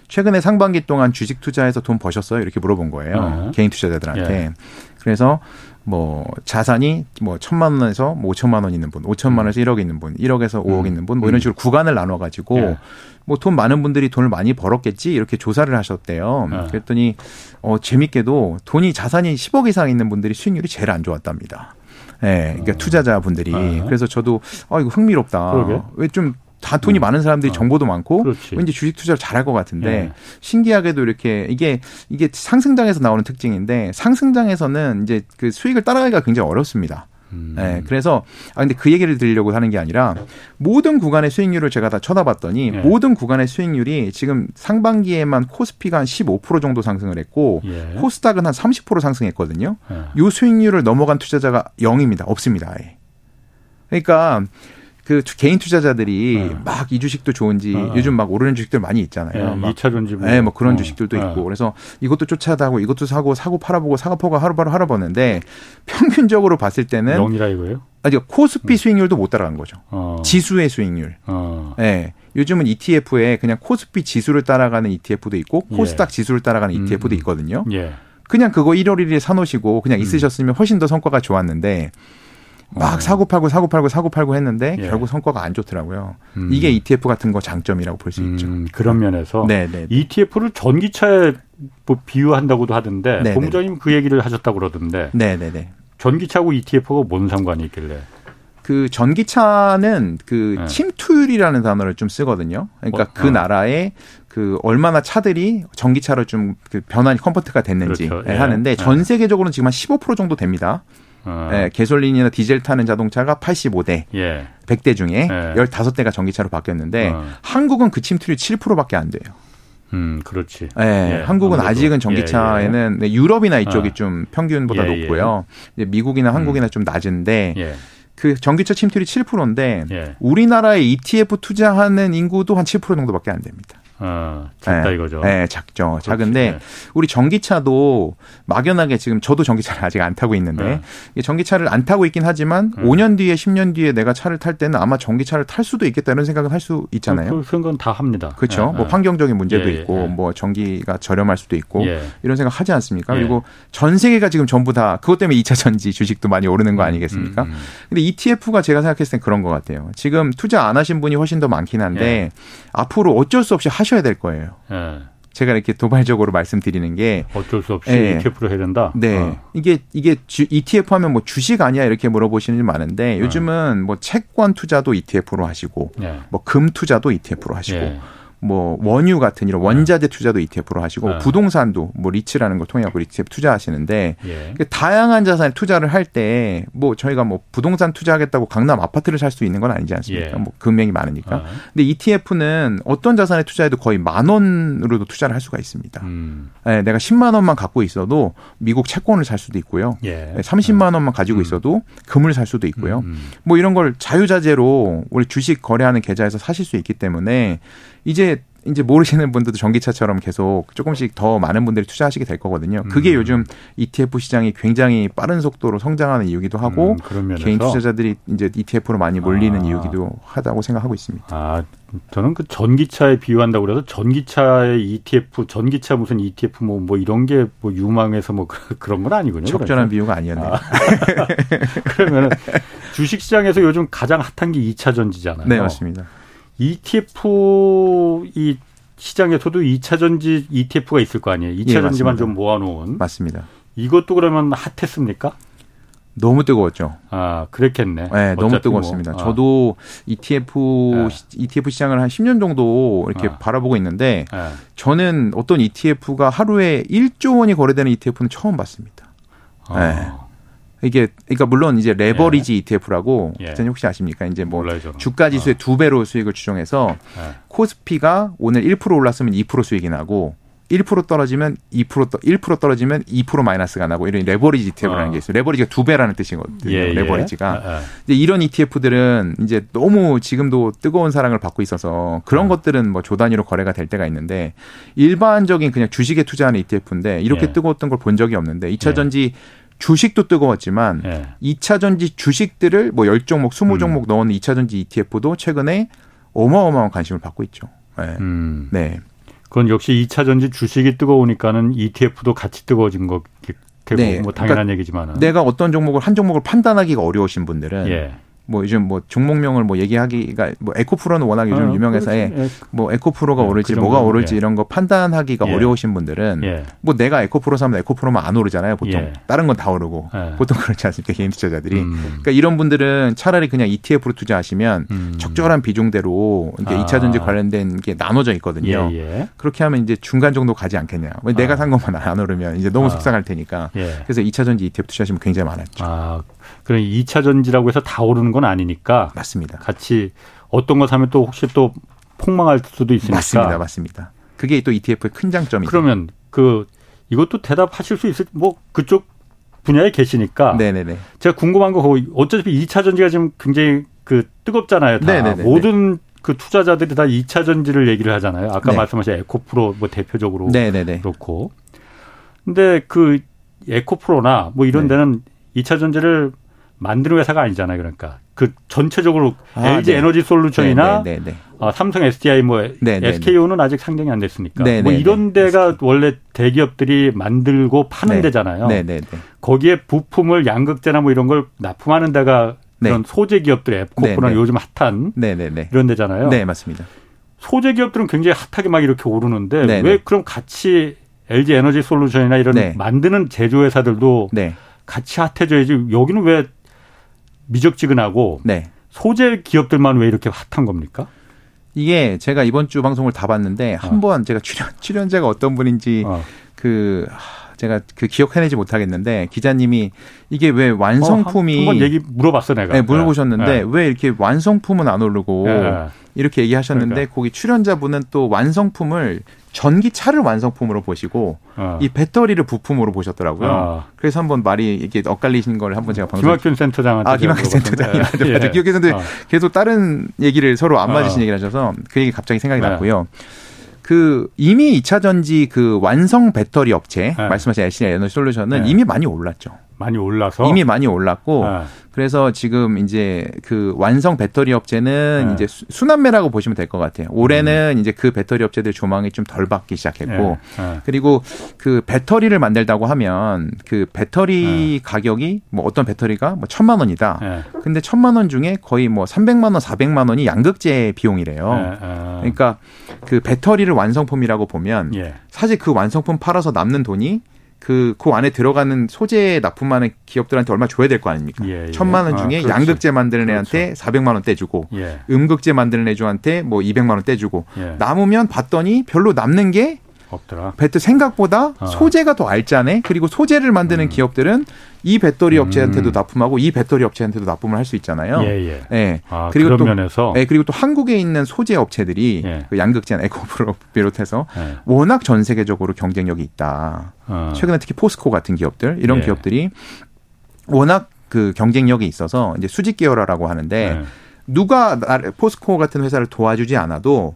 최근에 상반기 동안 주식 투자해서 돈 버셨어요? 이렇게 물어본 거예요. 어. 개인 투자자들한테. 예. 그래서 뭐 자산이 뭐 천만 원에서 뭐 오천만 원 있는 분, 오천만 원에서 일억 있는 분, 일억에서 오억 음. 있는 분, 뭐 이런 음. 식으로 구간을 나눠 가지고 예. 뭐돈 많은 분들이 돈을 많이 벌었겠지 이렇게 조사를 하셨대요. 예. 그랬더니 어 재밌게도 돈이 자산이 10억 이상 있는 분들이 수익률이 제일 안 좋았답니다. 예, 네, 그러니까 어. 투자자분들이. 어. 그래서 저도 아 이거 흥미롭다. 왜 좀 다 돈이 음. 많은 사람들이 어. 정보도 많고 그렇지. 왠지 주식 투자를 잘할 것 같은데 예. 신기하게도 이렇게 이게 이게 상승장에서 나오는 특징인데 상승장에서는 이제 그 수익을 따라가기가 굉장히 어렵습니다. 음. 네, 그래서 아 근데 그 얘기를 드리려고 하는 게 아니라 모든 구간의 수익률을 제가 다 쳐다봤더니 예. 모든 구간의 수익률이 지금 상반기에만 코스피가 한 15% 정도 상승을 했고 예. 코스닥은 한 30% 상승했거든요. 예. 요 수익률을 넘어간 투자자가 0입니다. 없습니다. 아예. 그러니까 그 개인 투자자들이 네. 막이 주식도 좋은지 네. 요즘 막 오르는 주식들 많이 있잖아요. 네, 2차 전지 뭐. 네, 뭐 그런 어. 주식들도 네. 있고. 그래서 이것도 쫓아다고 이것도 사고 사고 팔아보고 사고 팔고 하루바로 하루버는데 평균적으로 봤을 때는 0이라 이거예요? 아니 코스피 음. 수익률도 못 따라간 거죠. 어. 지수의 수익률. 어. 네. 요즘은 ETF에 그냥 코스피 지수를 따라가는 ETF도 있고 예. 코스닥 지수를 따라가는 ETF도 음. 있거든요. 예. 그냥 그거 1월 1일에 사놓으시고 그냥 음. 있으셨으면 훨씬 더 성과가 좋았는데 막 어. 사고 팔고 사고 팔고 사고 팔고 했는데 예. 결국 성과가 안 좋더라고요. 음. 이게 ETF 같은 거 장점이라고 볼수 음, 있죠. 그런 면에서 네, 네, 네. ETF를 전기차에 뭐 비유한다고도 하던데 네, 네, 본부장님 그 얘기를 하셨다고 그러던데. 네, 네, 네. 전기차하고 ETF가 뭔 상관이 있길래? 그 전기차는 그 네. 침투율이라는 단어를 좀 쓰거든요. 그러니까 어, 그 어. 나라에 그 얼마나 차들이 전기차로 좀 그 변환이 convert가 됐는지 그렇죠. 예. 하는데 전 세계적으로는 지금 한 15% 정도 됩니다. 어. 예, 개솔린이나 디젤 타는 자동차가 85대, 예. 100대 중에 예. 15대가 전기차로 바뀌었는데 어. 한국은 그 침투율이 7%밖에 안 돼요. 음, 그렇지. 예, 예 한국은 아무래도. 아직은 전기차에는 예, 예. 유럽이나 이쪽이 어. 좀 평균보다 예, 높고요. 미국이나 음. 한국이나 음. 좀 낮은데 그 전기차 침투율이 7%인데 우리나라에 ETF 투자하는 인구도 한 7% 정도밖에 안 됩니다. 어, 작다 네, 이거죠. 네, 작죠. 그렇지, 작은데 네. 우리 전기차도 막연하게 지금 저도 전기차를 아직 안 타고 있는데 네. 전기차를 안 타고 있긴 하지만 네. 5년 뒤에 10년 뒤에 내가 차를 탈 때는 아마 전기차를 탈 수도 있겠다 이런 생각은 할 수 있잖아요. 그, 생각은 다 합니다. 그렇죠. 네, 뭐 네. 환경적인 문제도 예, 예, 있고 예. 뭐 전기가 저렴할 수도 있고 예. 이런 생각 하지 않습니까? 예. 그리고 전 세계가 지금 전부 다 그것 때문에 2차 전지 주식도 많이 오르는 거 음, 아니겠습니까? 음, 음. 근데 ETF가 제가 생각했을 땐 그런 것 같아요. 지금 투자 안 하신 분이 훨씬 더 많긴 한데 예. 앞으로 어쩔 수 없이 하셔 야 될 거예요. 예. 제가 이렇게 도발적으로 말씀드리는 게 어쩔 수 없이 예. ETF로 해야 된다. 네, 어. 이게 이게 주, ETF 하면 뭐 주식 아니야 이렇게 물어보시는 분 많은데 요즘은 뭐 채권 투자도 ETF로 하시고 예. 뭐금 투자도 ETF로 하시고. 예. 뭐 원유 같은 이런 원자재 투자도 ETF로 하시고 네. 부동산도 뭐 리츠라는 걸 통해 갖고 ETF 투자하시는데 예. 다양한 자산에 투자를 할 때 뭐 저희가 뭐 부동산 투자하겠다고 강남 아파트를 살 수 있는 건 아니지 않습니까? 예. 뭐 금액이 많으니까. 어. 근데 ETF는 어떤 자산에 투자해도 거의 만 원으로도 투자를 할 수가 있습니다. 음. 네, 내가 10만 원만 갖고 있어도 미국 채권을 살 수도 있고요. 예. 30만 원만 가지고 음. 있어도 금을 살 수도 있고요. 음. 뭐 이런 걸 자유자재로 우리 주식 거래하는 계좌에서 사실 수 있기 때문에 이제 이제 모르시는 분들도 전기차처럼 계속 조금씩 더 많은 분들이 투자하시게 될 거거든요. 그게 음. 요즘 ETF 시장이 굉장히 빠른 속도로 성장하는 이유기도 하고 음, 개인 투자자들이 이제 ETF로 많이 몰리는 아. 이유기도 하다고 생각하고 있습니다. 아, 저는 그 전기차에 비유한다고 그래서 전기차의 ETF, 전기차 무슨 ETF 뭐, 뭐 이런 게 뭐 유망해서 뭐 그런 건 아니군요. 적절한 그러니까. 비유가 아니었네요. 아. 그러면 주식 시장에서 요즘 가장 핫한 게 2차 전지잖아요. 네, 맞습니다. ETF 이 시장에서도 2차 전지 ETF가 있을 거 아니에요. 2차 예, 전지만 좀 모아놓은. 맞습니다. 이것도 그러면 핫했습니까? 너무 뜨거웠죠. 아, 그랬겠네. 네, 너무 뜨거웠습니다. 뭐. 아. 저도 ETF 네. ETF 시장을 한 10년 정도 이렇게 아. 바라보고 있는데 네. 저는 어떤 ETF가 하루에 1조 원이 거래되는 ETF는 처음 봤습니다. 아. 네. 이게 그러니까 물론 이제 레버리지 예. ETF라고 예. 기자님 혹시 아십니까? 이제 뭐 몰라요, 주가 지수의 어. 두 배로 수익을 추정해서 예. 코스피가 오늘 1% 올랐으면 2% 수익이 나고 1% 떨어지면 2% 1% 떨어지면 2% 마이너스가 나고 이런 레버리지 ETF라는 어. 게 있어요. 레버리지가 두 배라는 뜻이거든요. 예, 예. 레버리지가. 아, 아. 이제 이런 ETF들은 이제 너무 지금도 뜨거운 사랑을 받고 있어서 그런 어. 것들은 뭐 조단위로 거래가 될 때가 있는데 일반적인 그냥 주식에 투자하는 ETF인데 이렇게 예. 뜨거웠던 걸 본 적이 없는데 2차 전지 주식도 뜨거웠지만 예. 2차 전지 주식들을 뭐 10종목, 20종목 음. 넣은 2차 전지 ETF도 최근에 어마어마한 관심을 받고 있죠. 네. 음. 네. 그건 역시 2차 전지 주식이 뜨거우니까는 ETF도 같이 뜨거워진 거겠고 네. 뭐 당연한 그러니까 얘기지만 내가 어떤 종목을 한 종목을 판단하기가 어려우신 분들은 예. 뭐 요즘 뭐 종목명을 뭐 얘기하기가 뭐 에코프로는 워낙 요즘 아, 유명해서 예. 뭐 에코프로가 네, 오를지 그 뭐가 오를지 예. 이런 거 판단하기가 예. 어려우신 분들은 예. 뭐 내가 에코프로 사면 에코프로만 안 오르잖아요 보통 예. 다른 건 다 오르고 예. 보통 그렇지 않습니까 개인 투자자들이 음. 그러니까 이런 분들은 차라리 그냥 ETF로 투자하시면 음. 적절한 비중대로 이게 아. 2차 전지 관련된 게 나눠져 있거든요 그렇게 하면 이제 중간 정도 가지 않겠냐 아. 내가 산 것만 안 오르면 이제 너무 아. 속상할 테니까 그래서 2차 전지 ETF 투자하시면 굉장히 많았죠. 아. 그런 2차 전지라고 해서 다 오르는 건 아니니까. 맞습니다. 같이 어떤 거 사면 또 혹시 또 폭망할 수도 있으니까. 맞습니다. 맞습니다. 그게 또 ETF의 큰 장점이죠. 그러면 그 이것도 대답하실 수 있을 뭐 그쪽 분야에 계시니까. 네네네. 제가 궁금한 거 어차피 2차 전지가 지금 굉장히 그 뜨겁잖아요. 다 네네네. 모든 그 투자자들이 다 2차 전지를 얘기를 하잖아요. 아까 네. 말씀하신 에코프로 뭐 대표적으로 네네네. 그렇고. 근데 그 에코프로나 뭐 이런 네. 데는 2차 전지를 만드는 회사가 아니잖아요. 그러니까 그 전체적으로 아, LG 네. 에너지 솔루션이나 네, 네, 네. 어, 삼성 SDI 뭐 네, SKO는 아직 상장이 안 됐으니까 뭐 이런 데가 원래 대기업들이 만들고 파는 데잖아요. 거기에 부품을 양극재나 뭐 이런 걸 납품하는 데가 그런 소재 기업들 앱코프나 요즘 핫한 이런 데잖아요. 네, 맞습니다. 소재 기업들은 굉장히 핫하게 막 이렇게 오르는데 왜 그럼 같이 LG 에너지 솔루션이나 이런 만드는 제조 회사들도 같이 핫해져야지 여기는 왜 미적지근하고 네. 소재 기업들만 왜 이렇게 핫한 겁니까? 이게 제가 이번 주 방송을 다 봤는데 어. 한번 제가 출연 출연자가 어떤 분인지 어. 그 제가 그 기억해내지 못하겠는데 기자님이 이게 왜 완성품이 어, 한, 번 얘기 물어봤어 내가. 네, 물어보셨는데 네. 왜 이렇게 완성품은 안 오르고 네. 이렇게 얘기하셨는데 그러니까. 거기 출연자분은 또 완성품을 전기차를 완성품으로 보시고 어. 이 배터리를 부품으로 보셨더라고요. 어. 그래서 한번 말이 이게 엇갈리신 걸 한번 제가 방송 김학균 센터장한테 아 김학균 센터장이 맞아 예. 기억해 서 어. 계속 다른 얘기를 서로 안 맞으신 어. 얘기를 하셔서 그 얘기 갑자기 생각이 네. 났고요. 그 이미 2차 전지 그 완성 배터리 업체 네. 말씀하신 LCD 에너지 솔루션은 네. 이미 많이 올랐죠. 많이 올라서 이미 많이 올랐고 네. 그래서 지금 이제 그 완성 배터리 업체는 네. 이제 순환매라고 보시면 될 것 같아요. 올해는 음. 이제 그 배터리 업체들 조망이 좀 덜 받기 시작했고 네. 네. 그리고 그 배터리를 만든다고 하면 그 배터리 네. 가격이 뭐 어떤 배터리가 뭐 천만 원이다. 네. 근데 천만 원 중에 거의 뭐 삼백만 원, 사백만 원이 양극재 비용이래요. 네. 아. 그러니까 그 배터리를 완성품이라고 보면 예. 사실 그 완성품 팔아서 남는 돈이 그, 그 안에 들어가는 소재 납품하는 기업들한테 얼마 줘야 될 거 아닙니까? 예, 예. 천만 원 아, 중에 아, 양극재 만드는 애한테 그렇죠. 400만 원 떼 주고, 예. 음극재 만드는 애들한테 뭐 200만 원 떼 주고, 예. 남으면 봤더니 별로 남는 게 없더라. 배터 생각보다 어. 소재가 더 알짜네. 그리고 소재를 만드는 음. 기업들은 이 배터리 업체한테도 음. 납품하고 이 배터리 업체한테도 납품을 할 수 있잖아요. 예, 예. 네. 아, 그리고 또 면에서 네, 그리고 또 한국에 있는 소재 업체들이 예. 그 양극재 에코프로 비롯해서 예. 워낙 전 세계적으로 경쟁력이 있다. 어. 최근에 특히 포스코 같은 기업들 이런 예. 기업들이 워낙 그 경쟁력이 있어서 이제 수직 계열화라고 하는데 예. 누가 포스코 같은 회사를 도와주지 않아도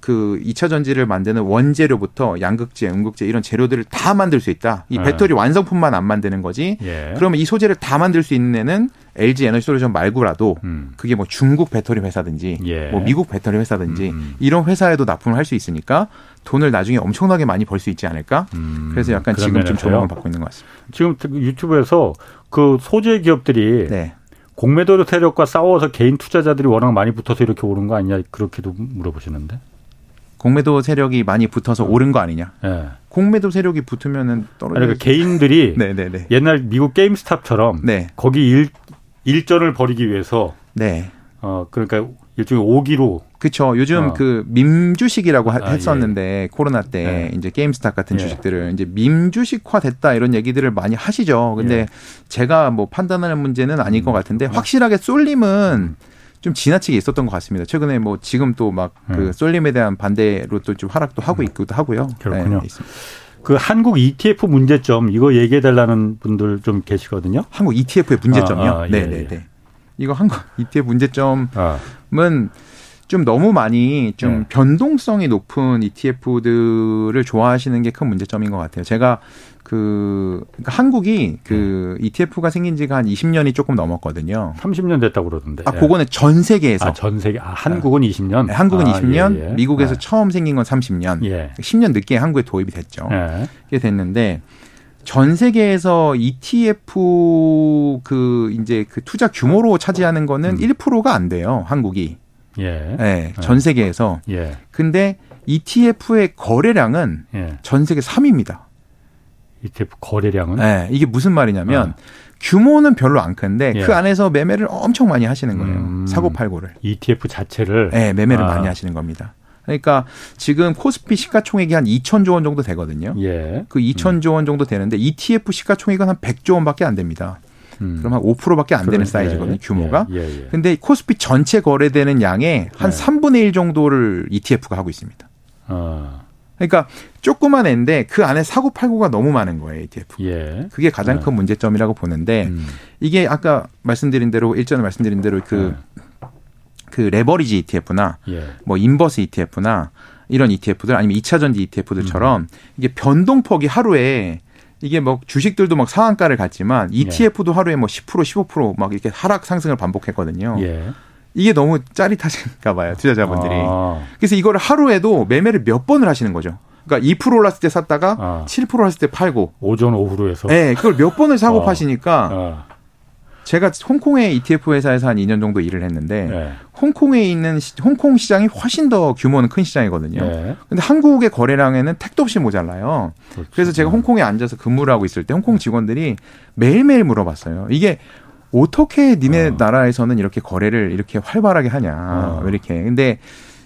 그 2차 전지를 만드는 원재료부터 양극재, 음극재 이런 재료들을 다 만들 수 있다. 이 네. 배터리 네. 완성품만 안 만드는 거지. 예. 그러면 이 소재를 다 만들 수 있는 애는 LG 에너지 솔루션 말고라도 음. 그게 뭐 중국 배터리 회사든지 예. 뭐 미국 배터리 회사든지 음. 이런 회사에도 납품을 할 수 있으니까 돈을 나중에 엄청나게 많이 벌 수 있지 않을까? 음. 그래서 약간 지금 좀 조명을 받고 있는 것 같습니다. 지금 유튜브에서 그 소재 기업들이 네. 공매도 세력과 싸워서 개인 투자자들이 워낙 많이 붙어서 이렇게 오른 거 아니냐 그렇게도 물어보시는데. 공매도 세력이 많이 붙어서 음. 오른 거 아니냐. 네. 공매도 세력이 붙으면은 떨어져. 그러니까 개인들이 네네네. 옛날 미국 게임스탑처럼 네. 거기 일 일전을 벌이기 위해서 네. 어 그러니까 일종의 오기로 그렇죠. 요즘 어. 그 밈주식이라고 아, 했었는데 예. 코로나 때 예. 이제 게임스탑 같은 예. 주식들을 이제 밈주식화 됐다 이런 얘기들을 많이 하시죠. 근데 예. 제가 뭐 판단하는 문제는 아닐 음. 것 같은데 확실하게 쏠림은 음. 좀 지나치게 있었던 것 같습니다. 최근에 뭐 지금 또 막그 음. 쏠림에 대한 반대로 또 좀 하락도 하고 음. 있기도 하고요. 그렇군요. 네, 그 한국 ETF 문제점 이거 얘기해 달라는 분들 좀 계시거든요. 한국 ETF의 문제점이요? 아, 아, 네, 예, 네, 예. 네. 이거 한국 ETF 문제점은 아. 좀 너무 많이 좀 네. 변동성이 높은 ETF들을 좋아하시는 게 큰 문제점인 것 같아요. 제가 그 그러니까 한국이 그 ETF가 생긴 지가 한 20년이 조금 넘었거든요. 30년 됐다고 그러던데. 아, 그거는 전 세계에서. 아, 전 세계. 아, 한국은 20년. 네, 한국은 아, 20년, 예, 예. 미국에서 아. 처음 생긴 건 30년. 예. 10년 늦게 한국에 도입이 됐죠. 예. 그게 됐는데 전 세계에서 ETF 그 이제 그 투자 규모로 차지하는 거는 음. 1%가 안 돼요. 한국이. 예. 네, 전 세계에서. 예. 근데 ETF의 거래량은 예. 전 세계 3위입니다. ETF 거래량은? 네, 이게 무슨 말이냐면 어. 규모는 별로 안 큰데 예. 그 안에서 매매를 엄청 많이 하시는 거예요. 음. 사고 팔고를. ETF 자체를 네, 매매를 아. 많이 하시는 겁니다. 그러니까 지금 코스피 시가총액이 한 2천조 원 정도 되거든요. 예. 그 2천조 원 정도 되는데 ETF 시가총액은 한 100조 원밖에 안 됩니다. 음. 그럼 한 5%밖에 안 되는 그래, 사이즈거든요, 예, 규모가. 예, 예, 예, 근데 코스피 전체 거래되는 양의 한 3분의 1 정도를 ETF가 하고 있습니다. 아. 그러니까 조그만 애인데 그 안에 사고 팔고가 너무 많은 거예요, ETF. 예. 그게 가장 네. 큰 문제점이라고 보는데 음. 이게 아까 말씀드린 대로 일전에 말씀드린 대로 그, 네. 그 레버리지 ETF나 예. 뭐 인버스 ETF나 이런 ETF들 아니면 2차 전지 ETF들처럼 음. 이게 변동폭이 하루에 이게 뭐 주식들도 막 상한가를 갔지만 ETF도 예. 하루에 뭐 10% 15%막 이렇게 하락 상승을 반복했거든요. 예. 이게 너무 짜릿하신가 봐요, 투자자분들이. 아. 그래서 이거를 하루에도 매매를 몇 번을 하시는 거죠. 그러니까 2% 올랐을 때 샀다가 아. 7% 올랐을 때 팔고. 오전 오후로 해서. 네, 그걸 몇 번을 사고 아. 파시니까 아. 제가 홍콩의 ETF 회사에서 한 2년 정도 일을 했는데 네. 홍콩에 있는 시, 홍콩 시장이 훨씬 더 규모는 큰 시장이거든요. 네. 근데 한국의 거래량에는 택도 없이 모자라요. 그렇죠. 그래서 제가 홍콩에 앉아서 근무를 하고 있을 때 홍콩 직원들이 매일매일 물어봤어요. 이게 어떻게 니네 어. 나라에서는 이렇게 거래를 이렇게 활발하게 하냐. 어. 왜 이렇게. 근데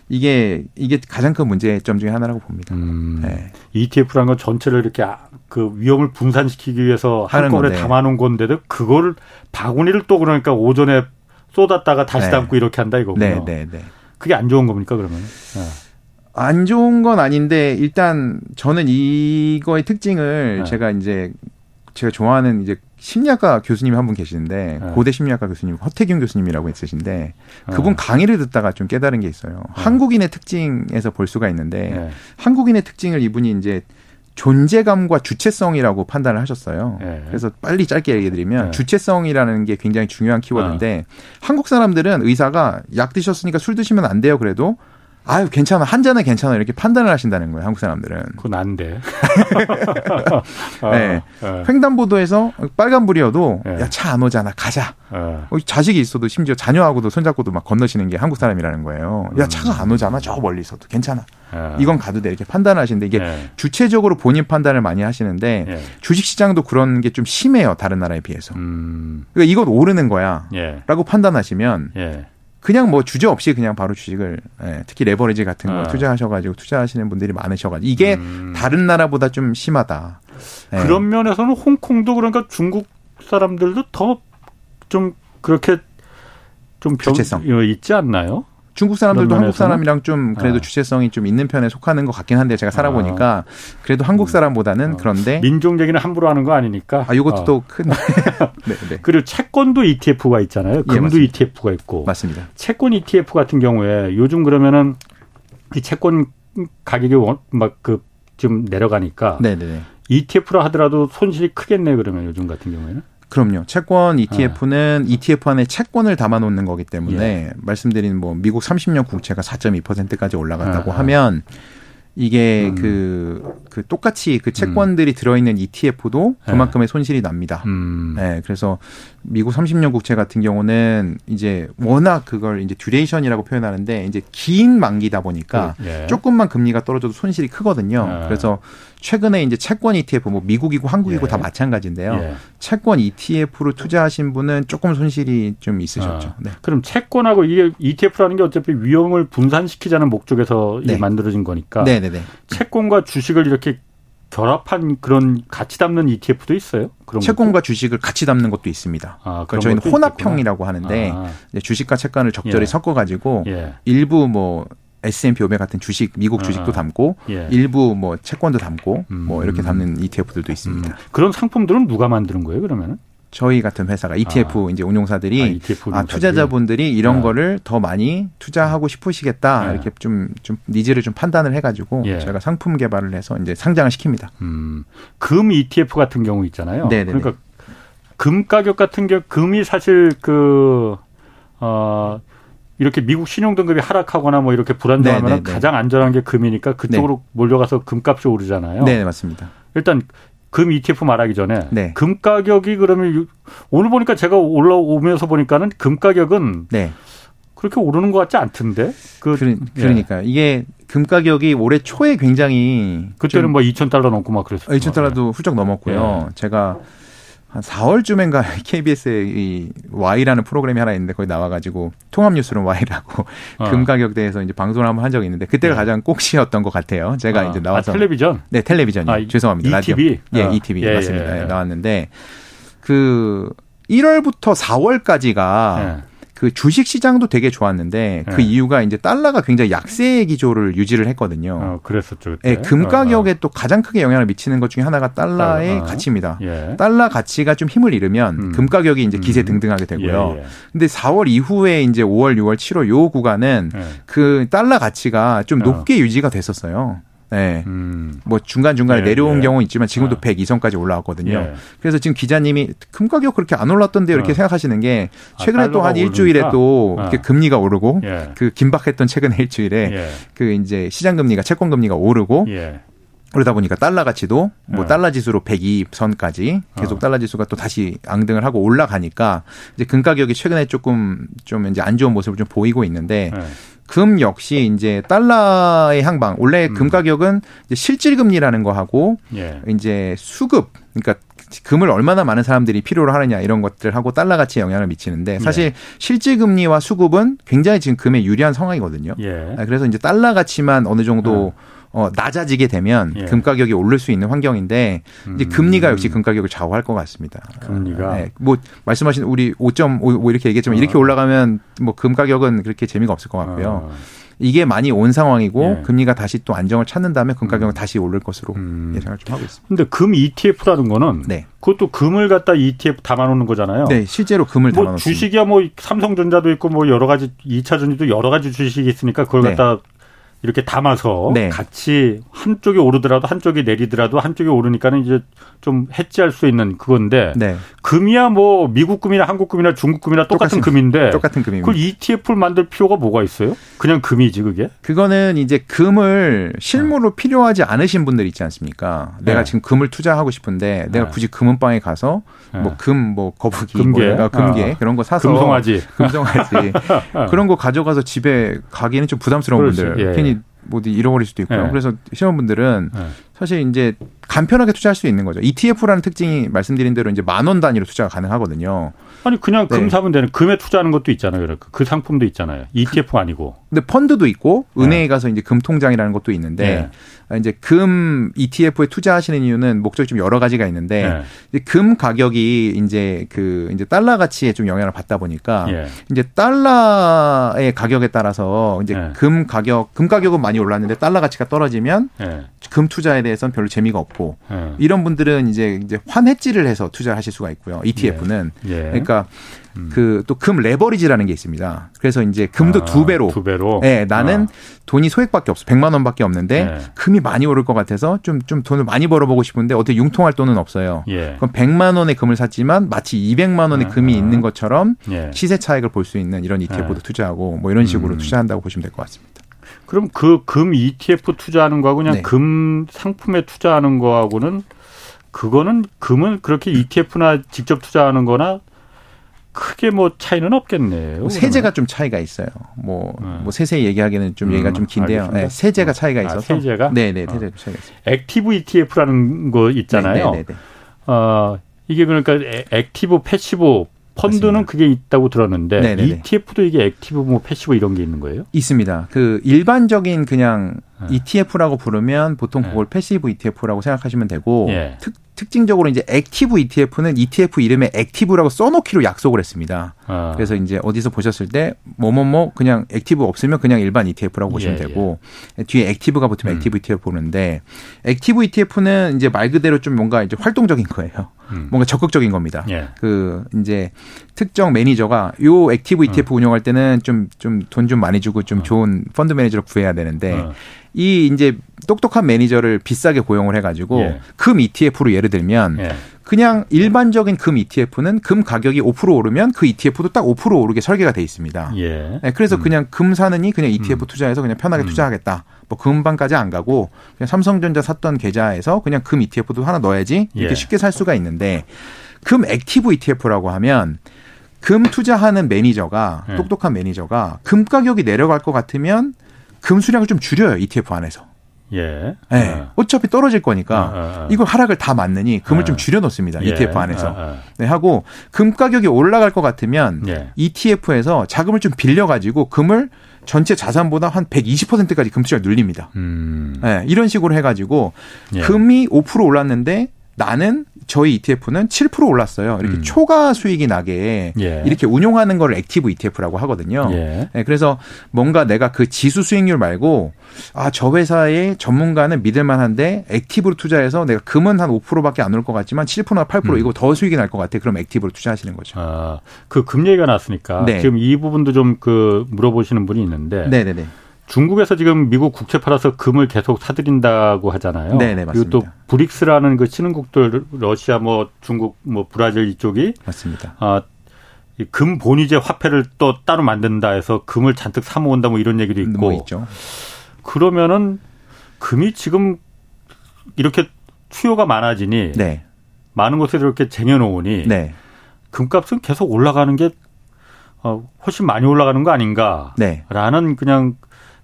이게 이게 가장 큰 문제점 중에 하나라고 봅니다. 음. 네. ETF라는 건 전체를 이렇게 아, 그 위험을 분산시키기 위해서 한꺼번에 담아놓은 건데도 그거를 바구니를 또 그러니까 오전에 쏟았다가 다시 네. 담고 이렇게 한다 이거군요. 네, 네, 네. 그게 안 좋은 겁니까 그러면? 네. 안 좋은 건 아닌데 일단 저는 이거의 특징을 네. 제가 이제 제가 좋아하는 이제 심리학과 교수님이 한 분 계시는데 네. 고대 심리학과 교수님 허태균 교수님이라고 있으신데 그분 네. 강의를 듣다가 좀 깨달은 게 있어요. 네. 한국인의 특징에서 볼 수가 있는데 네. 한국인의 특징을 이분이 이제 존재감과 주체성이라고 판단을 하셨어요. 네. 그래서 빨리 짧게 얘기해 드리면 네. 주체성이라는 게 굉장히 중요한 키워드인데 한국 사람들은 의사가 약 드셨으니까 술 드시면 안 돼요. 그래도 아유 괜찮아 한 잔은 괜찮아 이렇게 판단을 하신다는 거예요 한국 사람들은. 그건 안 돼. 네. 어, 횡단보도에서 빨간 불이어도 네. 야차 안 오잖아 가자. 어. 자식이 있어도 심지어 자녀하고도 손잡고도 막 건너시는 게 한국 사람이라는 거예요. 야 차가 안 오잖아 저 멀리서도 괜찮아. 이건 가도 돼 이렇게 판단하시는데 이게 네. 주체적으로 본인 판단을 많이 하시는데 네. 주식시장도 그런 게 좀 심해요 다른 나라에 비해서. 음. 그러니까 이건 오르는 거야라고 예. 판단하시면. 예. 그냥 뭐 주저 없이 그냥 바로 주식을 예, 특히 레버리지 같은 거 아. 투자하셔가지고 투자하시는 분들이 많으셔가지고 이게 음. 다른 나라보다 좀 심하다. 예. 그런 면에서는 홍콩도 그러니까 중국 사람들도 더 좀 그렇게 좀 주체성 있지 않나요? 중국 사람들도 한국 사람이랑 좀 그래도 아. 주체성이 좀 있는 편에 속하는 것 같긴 한데 제가 살아보니까 아. 그래도 한국 사람보다는 어. 그런데 민족 얘기는 함부로 하는 거 아니니까. 아, 이것도 어. 또큰 네, 네. 그리고 채권도 ETF가 있잖아요. 예, 금도 예, ETF가 있고. 맞습니다. 채권 ETF 같은 경우에 요즘 그러면은 이 채권 가격이 막그좀 내려가니까 네네. ETF라 하더라도 손실이 크겠네 그러면 요즘 같은 경우에는. 그럼요. 채권 ETF는 네. ETF 안에 채권을 담아 놓는 거기 때문에 예. 말씀드린 뭐 미국 30년 국채가 4.2%까지 올라갔다고 아. 하면 이게 음. 그, 그 똑같이 그 채권들이 음. 들어있는 ETF도 그만큼의 네. 손실이 납니다. 음. 네. 그래서 미국 30년 국채 같은 경우는 이제 워낙 그걸 이제 duration이라고 표현하는데 이제 긴 만기다 보니까 네. 조금만 금리가 떨어져도 손실이 크거든요. 네. 그래서 최근에 이제 채권 ETF 뭐 미국이고 한국이고 예. 다 마찬가지인데요. 예. 채권 ETF로 투자하신 분은 조금 손실이 좀 있으셨죠. 아, 네. 그럼 채권하고 이게 ETF라는 게 어차피 위험을 분산시키자는 목적에서 네. 만들어진 거니까. 네네네. 채권과 주식을 이렇게 결합한 그런 같이 담는 ETF도 있어요? 그런 채권과 것도? 주식을 같이 담는 것도 있습니다. 아, 그러니까 저희는 혼합형이라고 하는데 아. 주식과 채권을 적절히 예. 섞어가지고 예. 일부 뭐 S&P 500 같은 주식 미국 주식도 아, 담고 예. 일부 뭐 채권도 담고 음. 뭐 이렇게 담는 ETF들도 있습니다. 음. 그런 상품들은 누가 만드는 거예요, 그러면은? 저희 같은 회사가 ETF 아. 이제 운용사들이 아, ETF 아, 투자자분들이 이런 아. 거를 더 많이 투자하고 싶으시겠다 네. 이렇게 좀좀 좀 needs를 좀 판단을 해가지고 예. 저희가 상품 개발을 해서 이제 상장을 시킵니다. 음. 금 ETF 같은 경우 있잖아요. 네네네. 그러니까 금 가격 같은 게 금이 사실 그 어. 이렇게 미국 신용 등급이 하락하거나 뭐 이렇게 불안정하면 네, 네, 네. 가장 안전한 게 금이니까 그쪽으로 네. 몰려가서 금값이 오르잖아요. 네, 맞습니다. 일단 금 ETF 말하기 전에 네. 금 가격이 그러면 오늘 보니까 제가 올라오면서 보니까는 금 가격은 네. 그렇게 오르는 것 같지 않던데. 그, 그러니까 예. 이게 금 가격이 올해 초에 굉장히 그때는 뭐 2천 달러 넘고 막 그랬어요. 2천 달러도 훌쩍 넘었고요. 예. 제가 한 4월쯤엔가 KBS에 이 Y라는 프로그램이 하나 있는데 거기 나와가지고 통합뉴스룸 Y라고 어. 금 가격 대해서 이제 방송을 한번 한 적이 있는데 그때가 네. 가장 꼭시였던 것 같아요. 제가 어. 이제 나와서 아, 텔레비전? 네 텔레비전이 아, 죄송합니다. ETV? 라디오. 예, 어. ETV 예, 맞습니다. 예, 예. 나왔는데 그 1월부터 4월까지가 그 주식 시장도 되게 좋았는데 그 네. 이유가 이제 달러가 굉장히 약세 기조를 유지를 했거든요. 어, 그랬었죠. 그때. 네, 금 어, 가격에 어, 어. 또 가장 크게 영향을 미치는 것 중에 하나가 달러의 어, 가치입니다. 예. 달러 가치가 좀 힘을 잃으면 음. 금 가격이 이제 기세 음. 등등하게 되고요. 예, 예. 근데 4월 이후에 이제 5월, 6월, 7월 요 구간은 예. 그 달러 가치가 좀 어. 높게 유지가 됐었어요. 네. 음. 뭐 중간중간에 예, 내려온 예. 경우 있지만 지금도 아. 102선까지 올라왔거든요. 예. 그래서 지금 기자님이 금 가격 그렇게 안 올랐던데 이렇게 어. 생각하시는 게 아, 최근에 아, 또한 일주일에 또 아. 이렇게 금리가 오르고 예. 그 긴박했던 최근에 일주일에 예. 그 이제 시장 금리가 채권 금리가 오르고 예. 그러다 보니까 달러 가치도 뭐 달러 지수로 102선까지 계속 어. 달러 지수가 또 다시 앙등을 하고 올라가니까 이제 금 가격이 최근에 조금 좀 이제 안 좋은 모습을 좀 보이고 있는데 금 역시 이제 달러의 향방. 원래 음. 금 가격은 이제 실질 금리라는 거 하고 예. 이제 수급 그러니까 금을 얼마나 많은 사람들이 필요로 하느냐 이런 것들하고 달러 가치에 영향을 미치는데 사실 예. 실질 금리와 수급은 굉장히 지금 금에 유리한 상황이거든요. 예. 아, 그래서 이제 달러 가치만 어느 정도 음. 어, 낮아지게 되면 예. 금 가격이 오를 수 있는 환경인데 이제 금리가 역시 금 가격을 좌우할 것 같습니다. 금리가 네. 뭐 말씀하신 우리 5.5 이렇게 얘기했지만 어. 이렇게 올라가면 뭐 금 가격은 그렇게 재미가 없을 것 같고요. 어. 이게 많이 온 상황이고 예. 금리가 다시 또 안정을 찾는 다음에 금 가격은 음. 다시 오를 것으로 음. 예상을 좀 하고 있습니다. 근데 금 ETF라는 거는 네. 그것도 금을 갖다 ETF 담아 놓는 거잖아요. 네, 실제로 금을 뭐 담아 놓습니다. 주식이야 뭐 삼성전자도 있고 뭐 여러 가지 2차 전지도 여러 가지 주식이 있으니까 그걸 네. 갖다 이렇게 담아서 네. 같이 한쪽이 오르더라도 한쪽이 내리더라도 한쪽이 오르니까는 이제 좀 해지할 수 있는 그건데 네. 금이야 뭐 미국 금이나 한국 금이나 중국 금이나 똑같은, 똑같은 금인데 똑같은 금입니다. 그걸 ETF를 만들 필요가 뭐가 있어요? 그냥 금이지 그게? 그거는 이제 금을 실무로 네. 필요하지 않으신 분들 있지 않습니까? 내가 네. 지금 금을 투자하고 싶은데 내가 네. 굳이 금은방에 가서 뭐 금뭐 뭐 거북이 금괴, 뭐 금괴 아. 그런 거 사서 금송아지 금송아지 그런 거 가져가서 집에 가기는 좀 부담스러운 그렇지. 분들 예. 괜히 뭐 잃어버릴 수도 있고요. 네. 그래서 시험분들은 네. 사실 이제 간편하게 투자할 수 있는 거죠. ETF라는 특징이 말씀드린 대로 이제 만 원 단위로 투자가 가능하거든요. 아니 그냥 금 네. 사면 되는 금에 투자하는 것도 있잖아요. 그러니까 그 상품도 있잖아요. ETF가 아니고. 근데 펀드도 있고 은행에 네. 가서 이제 금 통장이라는 것도 있는데 네. 이제 금 ETF에 투자하시는 이유는 목적이 좀 여러 가지가 있는데 네. 금 가격이 이제 그 이제 달러 가치에 좀 영향을 받다 보니까 예. 이제 달러의 가격에 따라서 이제 예. 금 가격 금 가격은 많이 올랐는데 달러 가치가 떨어지면 예. 금 투자에 대해 서는 별로 재미가 없고 예. 이런 분들은 이제 이제 환해지를 해서 투자하실 수가 있고요. ETF는 예. 예. 그러니까 음. 그또 금 레버리지라는 게 있습니다. 그래서 이제 금도 아, 두 배로. 두 배로. 네, 나는 아. 돈이 소액밖에 없어. 100만 원밖에 없는데 네. 금이 많이 오를 것 같아서 좀좀 돈을 많이 벌어 보고 싶은데 어떻게 융통할 돈은 없어요. 예. 그럼 100만 원의 금을 샀지만 마치 200만 원의 아, 금이 있는 것처럼 예. 시세 차익을 볼 수 있는 이런 ETF도 예. 투자하고 뭐 이런 식으로 음. 투자한다고 보시면 될 것 같습니다. 그럼 그 금 ETF 투자하는 거하고 그냥 네. 금 상품에 투자하는 거하고는 그거는 금은 그렇게 ETF나 직접 투자하는 거나 크게 뭐 차이는 없겠네요. 뭐 세제가 좀 차이가 있어요. 뭐, 네. 뭐 세세 얘기하기는 좀 음, 얘기가 좀 긴데요. 네, 세제가 차이가 아, 있어서. 아, 세제가? 네네, 세제 어. 차이가 있어요. active ETF라는 거 있잖아요. 네네네. 어, 이게 그러니까 active, passive 펀드는 맞습니다. 그게 있다고 들었는데 네네네. ETF도 이게 active 뭐 passive 이런 게 있는 거예요? 있습니다. 그 일반적인 그냥 네. ETF라고 부르면 보통 네. 그걸 네. passive ETF라고 생각하시면 되고 네. 특, 특징적으로 이제 active ETF는 ETF 이름에 active라고 써놓기로 약속을 했습니다. 아. 그래서 이제 어디서 보셨을 때 뭐뭐뭐 그냥 active 없으면 그냥 일반 ETF라고 보시면 예, 되고 예. 뒤에 active가 붙으면 음. active ETF 보는데 active ETF는 이제 말 그대로 좀 뭔가 이제 활동적인 거예요. 음. 뭔가 적극적인 겁니다. 예. 그 이제 특정 매니저가 요 active ETF 어. 운영할 때는 좀 좀 돈좀 좀 많이 주고 좀 어. 좋은 펀드 매니저를 구해야 되는데 어. 이 이제 똑똑한 매니저를 비싸게 고용을 해가지고 예. 금 ETF로 예를 들면 예. 그냥 일반적인 금 ETF는 금 가격이 5% 오르면 그 ETF도 딱 5% 오르게 설계가 돼 있습니다. 예. 네, 그래서 음. 그냥 금 사느니 그냥 ETF 음. 투자해서 그냥 편하게 음. 투자하겠다. 뭐 금방까지 안 가고 그냥 삼성전자 샀던 계좌에서 그냥 금 ETF도 하나 넣어야지 이렇게 예. 쉽게 살 수가 있는데 금 active ETF라고 하면 금 투자하는 매니저가 예. 똑똑한 매니저가 금 가격이 내려갈 것 같으면 금 수량을 좀 줄여요 ETF 안에서. 예. 네. 어. 어차피 떨어질 거니까 어. 이걸 하락을 다 맞느니 금을 좀 줄여 놓습니다. 예. ETF 안에서. 네, 하고 금 가격이 올라갈 것 같으면 예. ETF에서 자금을 좀 빌려 가지고 금을 전체 자산보다 한 120%까지 금 투자를 늘립니다. 음. 네, 이런 식으로 해 가지고 예. 금이 5% 올랐는데 나는 저희 ETF는 7% 올랐어요. 이렇게 음. 초과 수익이 나게 예. 이렇게 운용하는 걸 active ETF라고 하거든요. 예. 네, 그래서 뭔가 내가 그 지수 수익률 말고 아, 저 회사의 전문가는 믿을 만한데 active로 투자해서 내가 금은 한 5%밖에 안 올 것 같지만 7%나 8% 음. 이거 더 수익이 날 것 같아. 그럼 active로 투자하시는 거죠. 아, 그 금 얘기가 났으니까 네. 지금 이 부분도 좀 그 물어보시는 분이 있는데 네, 네, 네. 중국에서 지금 미국 국채 팔아서 금을 계속 사들인다고 하잖아요. 네 네 맞습니다. 그리고 또 브릭스라는 그 신흥국들 러시아 뭐 중국 뭐 브라질 이쪽이 맞습니다. 아, 금 본위제 화폐를 또 따로 만든다 해서 금을 잔뜩 사 모은다 뭐 이런 얘기도 있고. 뭐 있죠. 그러면은 금이 지금 이렇게 수요가 많아지니 네. 많은 곳에 이렇게 쟁여 놓으니 네. 금값은 계속 올라가는 게 어, 훨씬 많이 올라가는 거 아닌가라는 네. 그냥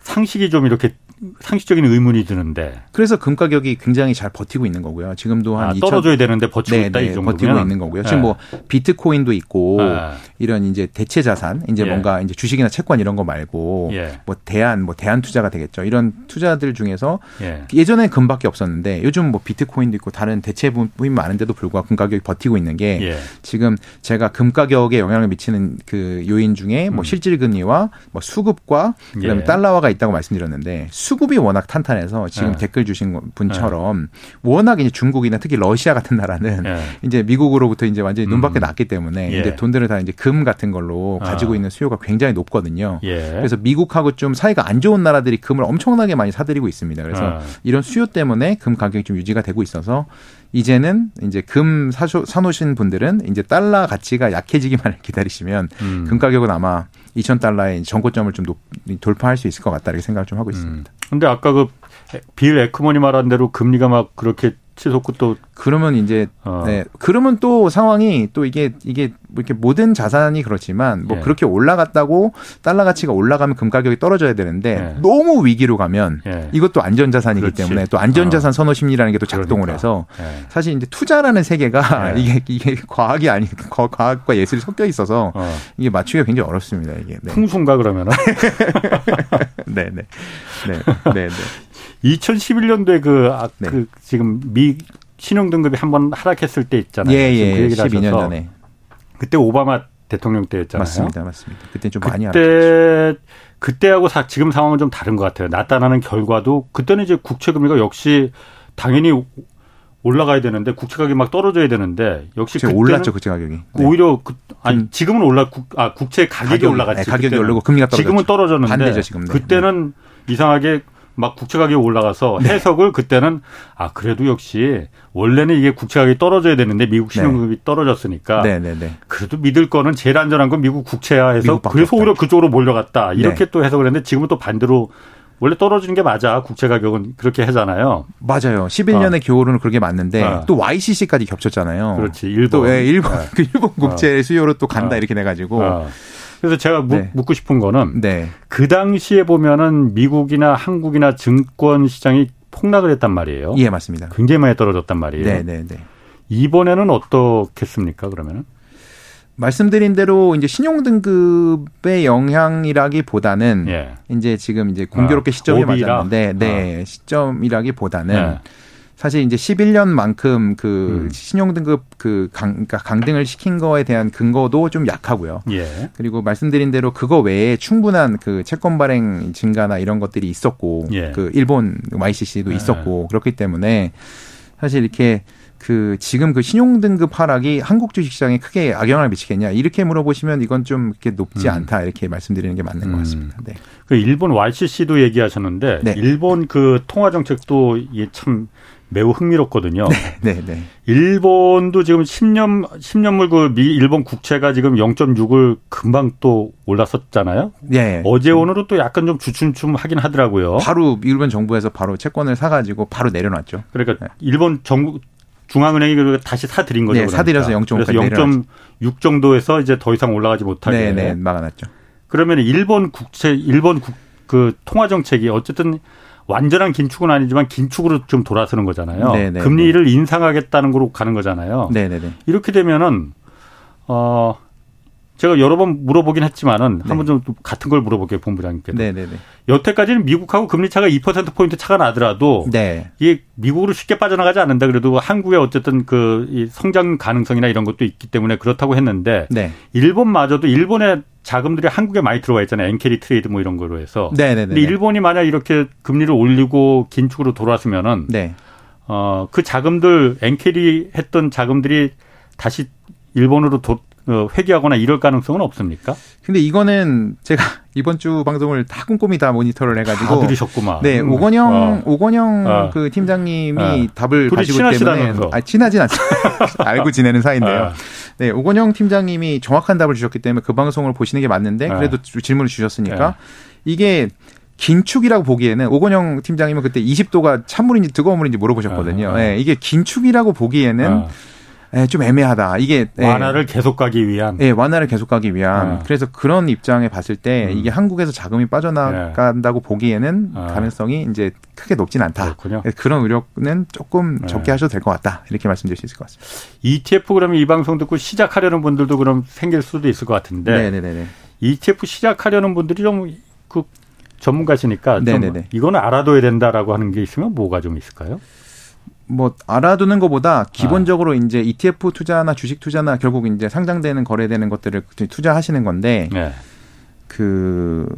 상식이 좀 이렇게 상식적인 의문이 드는데. 그래서 금 가격이 굉장히 잘 버티고 있는 거고요. 지금도 한 아, 2 떨어져야 되는데 버티고 네, 있다 네, 이 정도면 버티고 있는 거고요. 지금 뭐 비트코인도 있고 네. 이런 이제 대체 자산, 이제 예. 뭔가 이제 주식이나 채권 이런 거 말고 예. 뭐 대안, 뭐 대안 투자가 되겠죠. 이런 투자들 중에서 예. 예전에 금밖에 없었는데 요즘 뭐 비트코인도 있고 다른 대체 부분이 많은데도 불구하고 금 가격이 버티고 있는 게 예. 지금 제가 금 가격에 영향을 미치는 그 요인 중에 뭐 음. 실질 금리와 뭐 수급과 그다음에 예. 달러화가 있다고 말씀드렸는데 수급이 워낙 탄탄해서 지금 네. 댓글 주신 분처럼 네. 워낙 이제 중국이나 특히 러시아 같은 나라는 네. 이제 미국으로부터 이제 완전히 눈밖에 음. 났기 때문에 예. 이제 돈들을 다 이제 금 같은 걸로 아. 가지고 아. 있는 수요가 굉장히 높거든요. 예. 그래서 미국하고 좀 사이가 안 좋은 나라들이 금을 엄청나게 많이 사들이고 있습니다. 그래서 아. 이런 수요 때문에 금 가격이 좀 유지가 되고 있어서 이제는 이제 금 사쇼, 사놓으신 분들은 이제 달러 가치가 약해지기만을 기다리시면 음. 금 가격은 아마 2,000달러의 전고점을 좀 높, 돌파할 수 있을 것 같다 이렇게 생각을 좀 하고 있습니다. 음. 근데 아까 그 빌 에크머니 말한 대로 금리가 막 그렇게 치솟고 또 그러면 이제 어. 네 그러면 또 상황이 또 이게 이게 뭐 이렇게 모든 자산이 그렇지만 뭐 예. 그렇게 올라갔다고 달러 가치가 올라가면 금 가격이 떨어져야 되는데 예. 너무 위기로 가면 예. 이것도 안전 자산이기 그렇지. 때문에 또 안전 자산 어. 선호 심리라는 게 또 작동을 그러니까. 해서 예. 사실 이제 투자라는 세계가 예. 이게 이게 과학이 아니 과학과 예술이 섞여 있어서 어. 이게 맞추기가 굉장히 어렵습니다 이게 네. 풍수인가 그러면은 네네 네. 네. 네. 네. 2011년도에 그, 아, 네. 그 지금 미 신용 등급이 한 번 하락했을 때 있잖아요. 예, 예. 그 얘기를 12년 하셔서. 전에. 그때 오바마 대통령 때였잖아요. 맞습니다, 맞습니다. 그때 좀 많이 그때 그때하고 사, 지금 상황은 좀 다른 것 같아요. 나타나는 결과도 그때는 이제 국채 금리가 역시 당연히 올라가야 되는데 국채 가격이 막 떨어져야 되는데 역시 그때 올랐죠 국채 가격이. 네. 오히려 그, 아니 음. 지금은 올라 국, 아 국채 가격이, 가격이 올라갔지. 네, 가격이 오르고 금리가 떨어졌죠. 지금은 떨어졌는데 반대죠, 지금. 네. 그때는 이상하게 막 국채 가격이 올라가서 네. 해석을 그때는 아 그래도 역시 원래는 이게 국채 가격이 떨어져야 되는데 미국 신용금이 네. 떨어졌으니까 네, 네, 네, 그래도 믿을 거는 제일 안전한 건 미국 국채야 해서 그래서 오히려 그쪽으로 몰려갔다 이렇게 네. 또 해석을 했는데 지금은 또 반대로 원래 떨어지는 게 맞아. 국채 가격은 그렇게 하잖아요. 맞아요. 11년의 어. 교훈은 그렇게 맞는데 어. 또 YCC까지 겹쳤잖아요. 그렇지. 일본. 또, 예, 일본, 어. 그 일본 국채 수요로 또 간다 어. 이렇게 돼가지고. 어. 그래서 제가 네. 묻고 싶은 거는 네. 그 당시에 보면은 미국이나 한국이나 증권 시장이 폭락을 했단 말이에요. 예, 맞습니다. 굉장히 많이 떨어졌단 말이에요. 네, 네, 네. 이번에는 어떻겠습니까? 그러면은? 말씀드린 대로 이제 신용 등급의 영향이라기보다는 예. 이제 지금 이제 공교롭게 아, 시점이 오비라? 맞았는데 네, 아. 시점이라기보다는 예. 사실 이제 11년만큼 그 음. 신용 등급 그 강, 그러니까 강등을 시킨 거에 대한 근거도 좀 약하고요. 예. 그리고 말씀드린 대로 그거 외에 충분한 그 채권 발행 증가나 이런 것들이 있었고 예. 그 일본 YCC도 예. 있었고 그렇기 때문에 사실 이렇게 그 지금 그 신용 등급 하락이 한국 주식 시장에 크게 악영향을 미치겠냐 이렇게 물어보시면 이건 좀 이렇게 높지 음. 않다 이렇게 말씀드리는 게 맞는 음. 것 같습니다. 네. 그 일본 YCC도 얘기하셨는데 네. 일본 그 통화 정책도 참 매우 흥미롭거든요. 네, 네, 네. 일본도 지금 10년 10년물 그 미 일본 국채가 지금 0.6을 금방 또 올랐었잖아요. 네. 어제 오늘은 또 약간 좀 주춤춤 하긴 하더라고요. 바로 일본 정부에서 바로 채권을 사가지고 바로 내려놨죠. 그러니까 네. 일본 정부 중앙은행이 다시 사들인 거죠. 네, 그러니까. 사들여서 0.6 정도에서 이제 더 이상 올라가지 못하게 네, 네, 막아놨죠. 그러면 일본 국채 일본 국, 그 통화 정책이 어쨌든 완전한 긴축은 아니지만 긴축으로 좀 돌아서는 거잖아요. 네네 네, 금리를 네. 인상하겠다는 거로 가는 거잖아요. 네네네. 네, 이렇게 되면은 어 제가 여러 번 물어보긴 했지만은 네. 한번 좀 같은 걸 물어볼게요 본부장님께도. 네네네. 여태까지는 미국하고 금리 차가 2% 포인트 차가 나더라도 네. 이게 미국으로 쉽게 빠져나가지 않는다. 그래도 한국의 어쨌든 그 성장 가능성이나 이런 것도 있기 때문에 그렇다고 했는데 네. 일본마저도 일본의 자금들이 한국에 많이 들어와 있잖아요. 엔carry trade 뭐 이런 거로 해서. 네네네. 근데 일본이 만약 이렇게 금리를 올리고 긴축으로 돌아서면은 네. 어, 그 자금들 엔carry 했던 자금들이 다시 일본으로 도, 어, 회귀하거나 이럴 가능성은 없습니까? 근데 이거는 제가 이번 주 방송을 다 꼼꼼히 다 모니터를 해가지고 다 들으셨구만. 네, 음. 오건영 어. 오건영 어. 그 팀장님이 어. 답을 가지고 때문에 아, 친하진 않죠. 알고 지내는 사이인데요. 어. 네, 오건영 팀장님이 정확한 답을 주셨기 때문에 그 방송을 보시는 게 맞는데 어. 그래도 질문을 주셨으니까 이게 긴축이라고 보기에는 오건영 팀장님은 그때 20도가 찬물인지 뜨거운 물인지 물어보셨거든요. 네, 이게 긴축이라고 보기에는 예, 좀 애매하다. 이게 예. 완화를 예, 계속 가기 위한. 예, 완화를 계속 가기 위한. 어. 그래서 그런 입장에 봤을 때 음. 이게 한국에서 자금이 빠져나간다고 예. 보기에는 어. 가능성이 이제 크게 높진 않다. 그렇군요. 예, 그런 우려는 조금 예. 적게 하셔도 될 것 같다. 이렇게 말씀드릴 수 있을 것 같습니다. ETF 그러면 이 방송 듣고 시작하려는 분들도 그럼 생길 수도 있을 것 같은데. 네네네. ETF 시작하려는 분들이 좀 그 전문가시니까 좀 이거는 알아둬야 된다라고 하는 게 있으면 뭐가 좀 있을까요? 뭐 알아두는 것보다 기본적으로 아. 이제 ETF 투자나 주식 투자나 결국 이제 상장되는 거래되는 것들을 투자하시는 건데 네. 그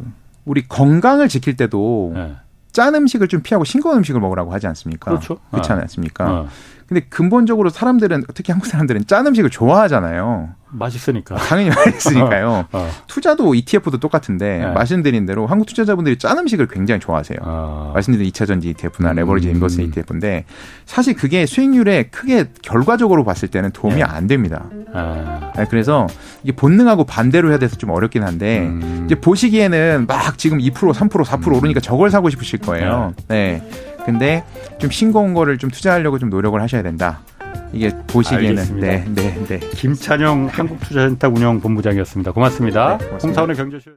우리 건강을 지킬 때도 네. 짠 음식을 좀 피하고 싱거운 음식을 먹으라고 하지 않습니까? 그렇죠. 그렇지 않습니까? 어. 근데 근본적으로 사람들은 특히 한국 사람들은 짠 음식을 좋아하잖아요. 맛있으니까. 당연히 맛있으니까요. 어, 어. 투자도 ETF도 똑같은데 네. 말씀드린 대로 한국 투자자분들이 짠 음식을 굉장히 좋아하세요. 어. 말씀드린 2차 전지 ETF나 음. leverage inverse ETF인데 사실 그게 수익률에 크게 결과적으로 봤을 때는 도움이 네. 안 됩니다. 아. 네, 그래서 이게 본능하고 반대로 해야 돼서 좀 어렵긴 한데 음. 이제 보시기에는 막 지금 2% 3% 4% 음. 오르니까 저걸 사고 싶으실 거예요. 네. 네. 근데 좀 싱거운 거를 좀 투자하려고 좀 노력을 하셔야 된다. 이게 보시기에는 네, 네, 네. 김찬영 한국투자센터 운영 본부장이었습니다. 고맙습니다. 네, 고맙습니다. 홍사원의 경제쇼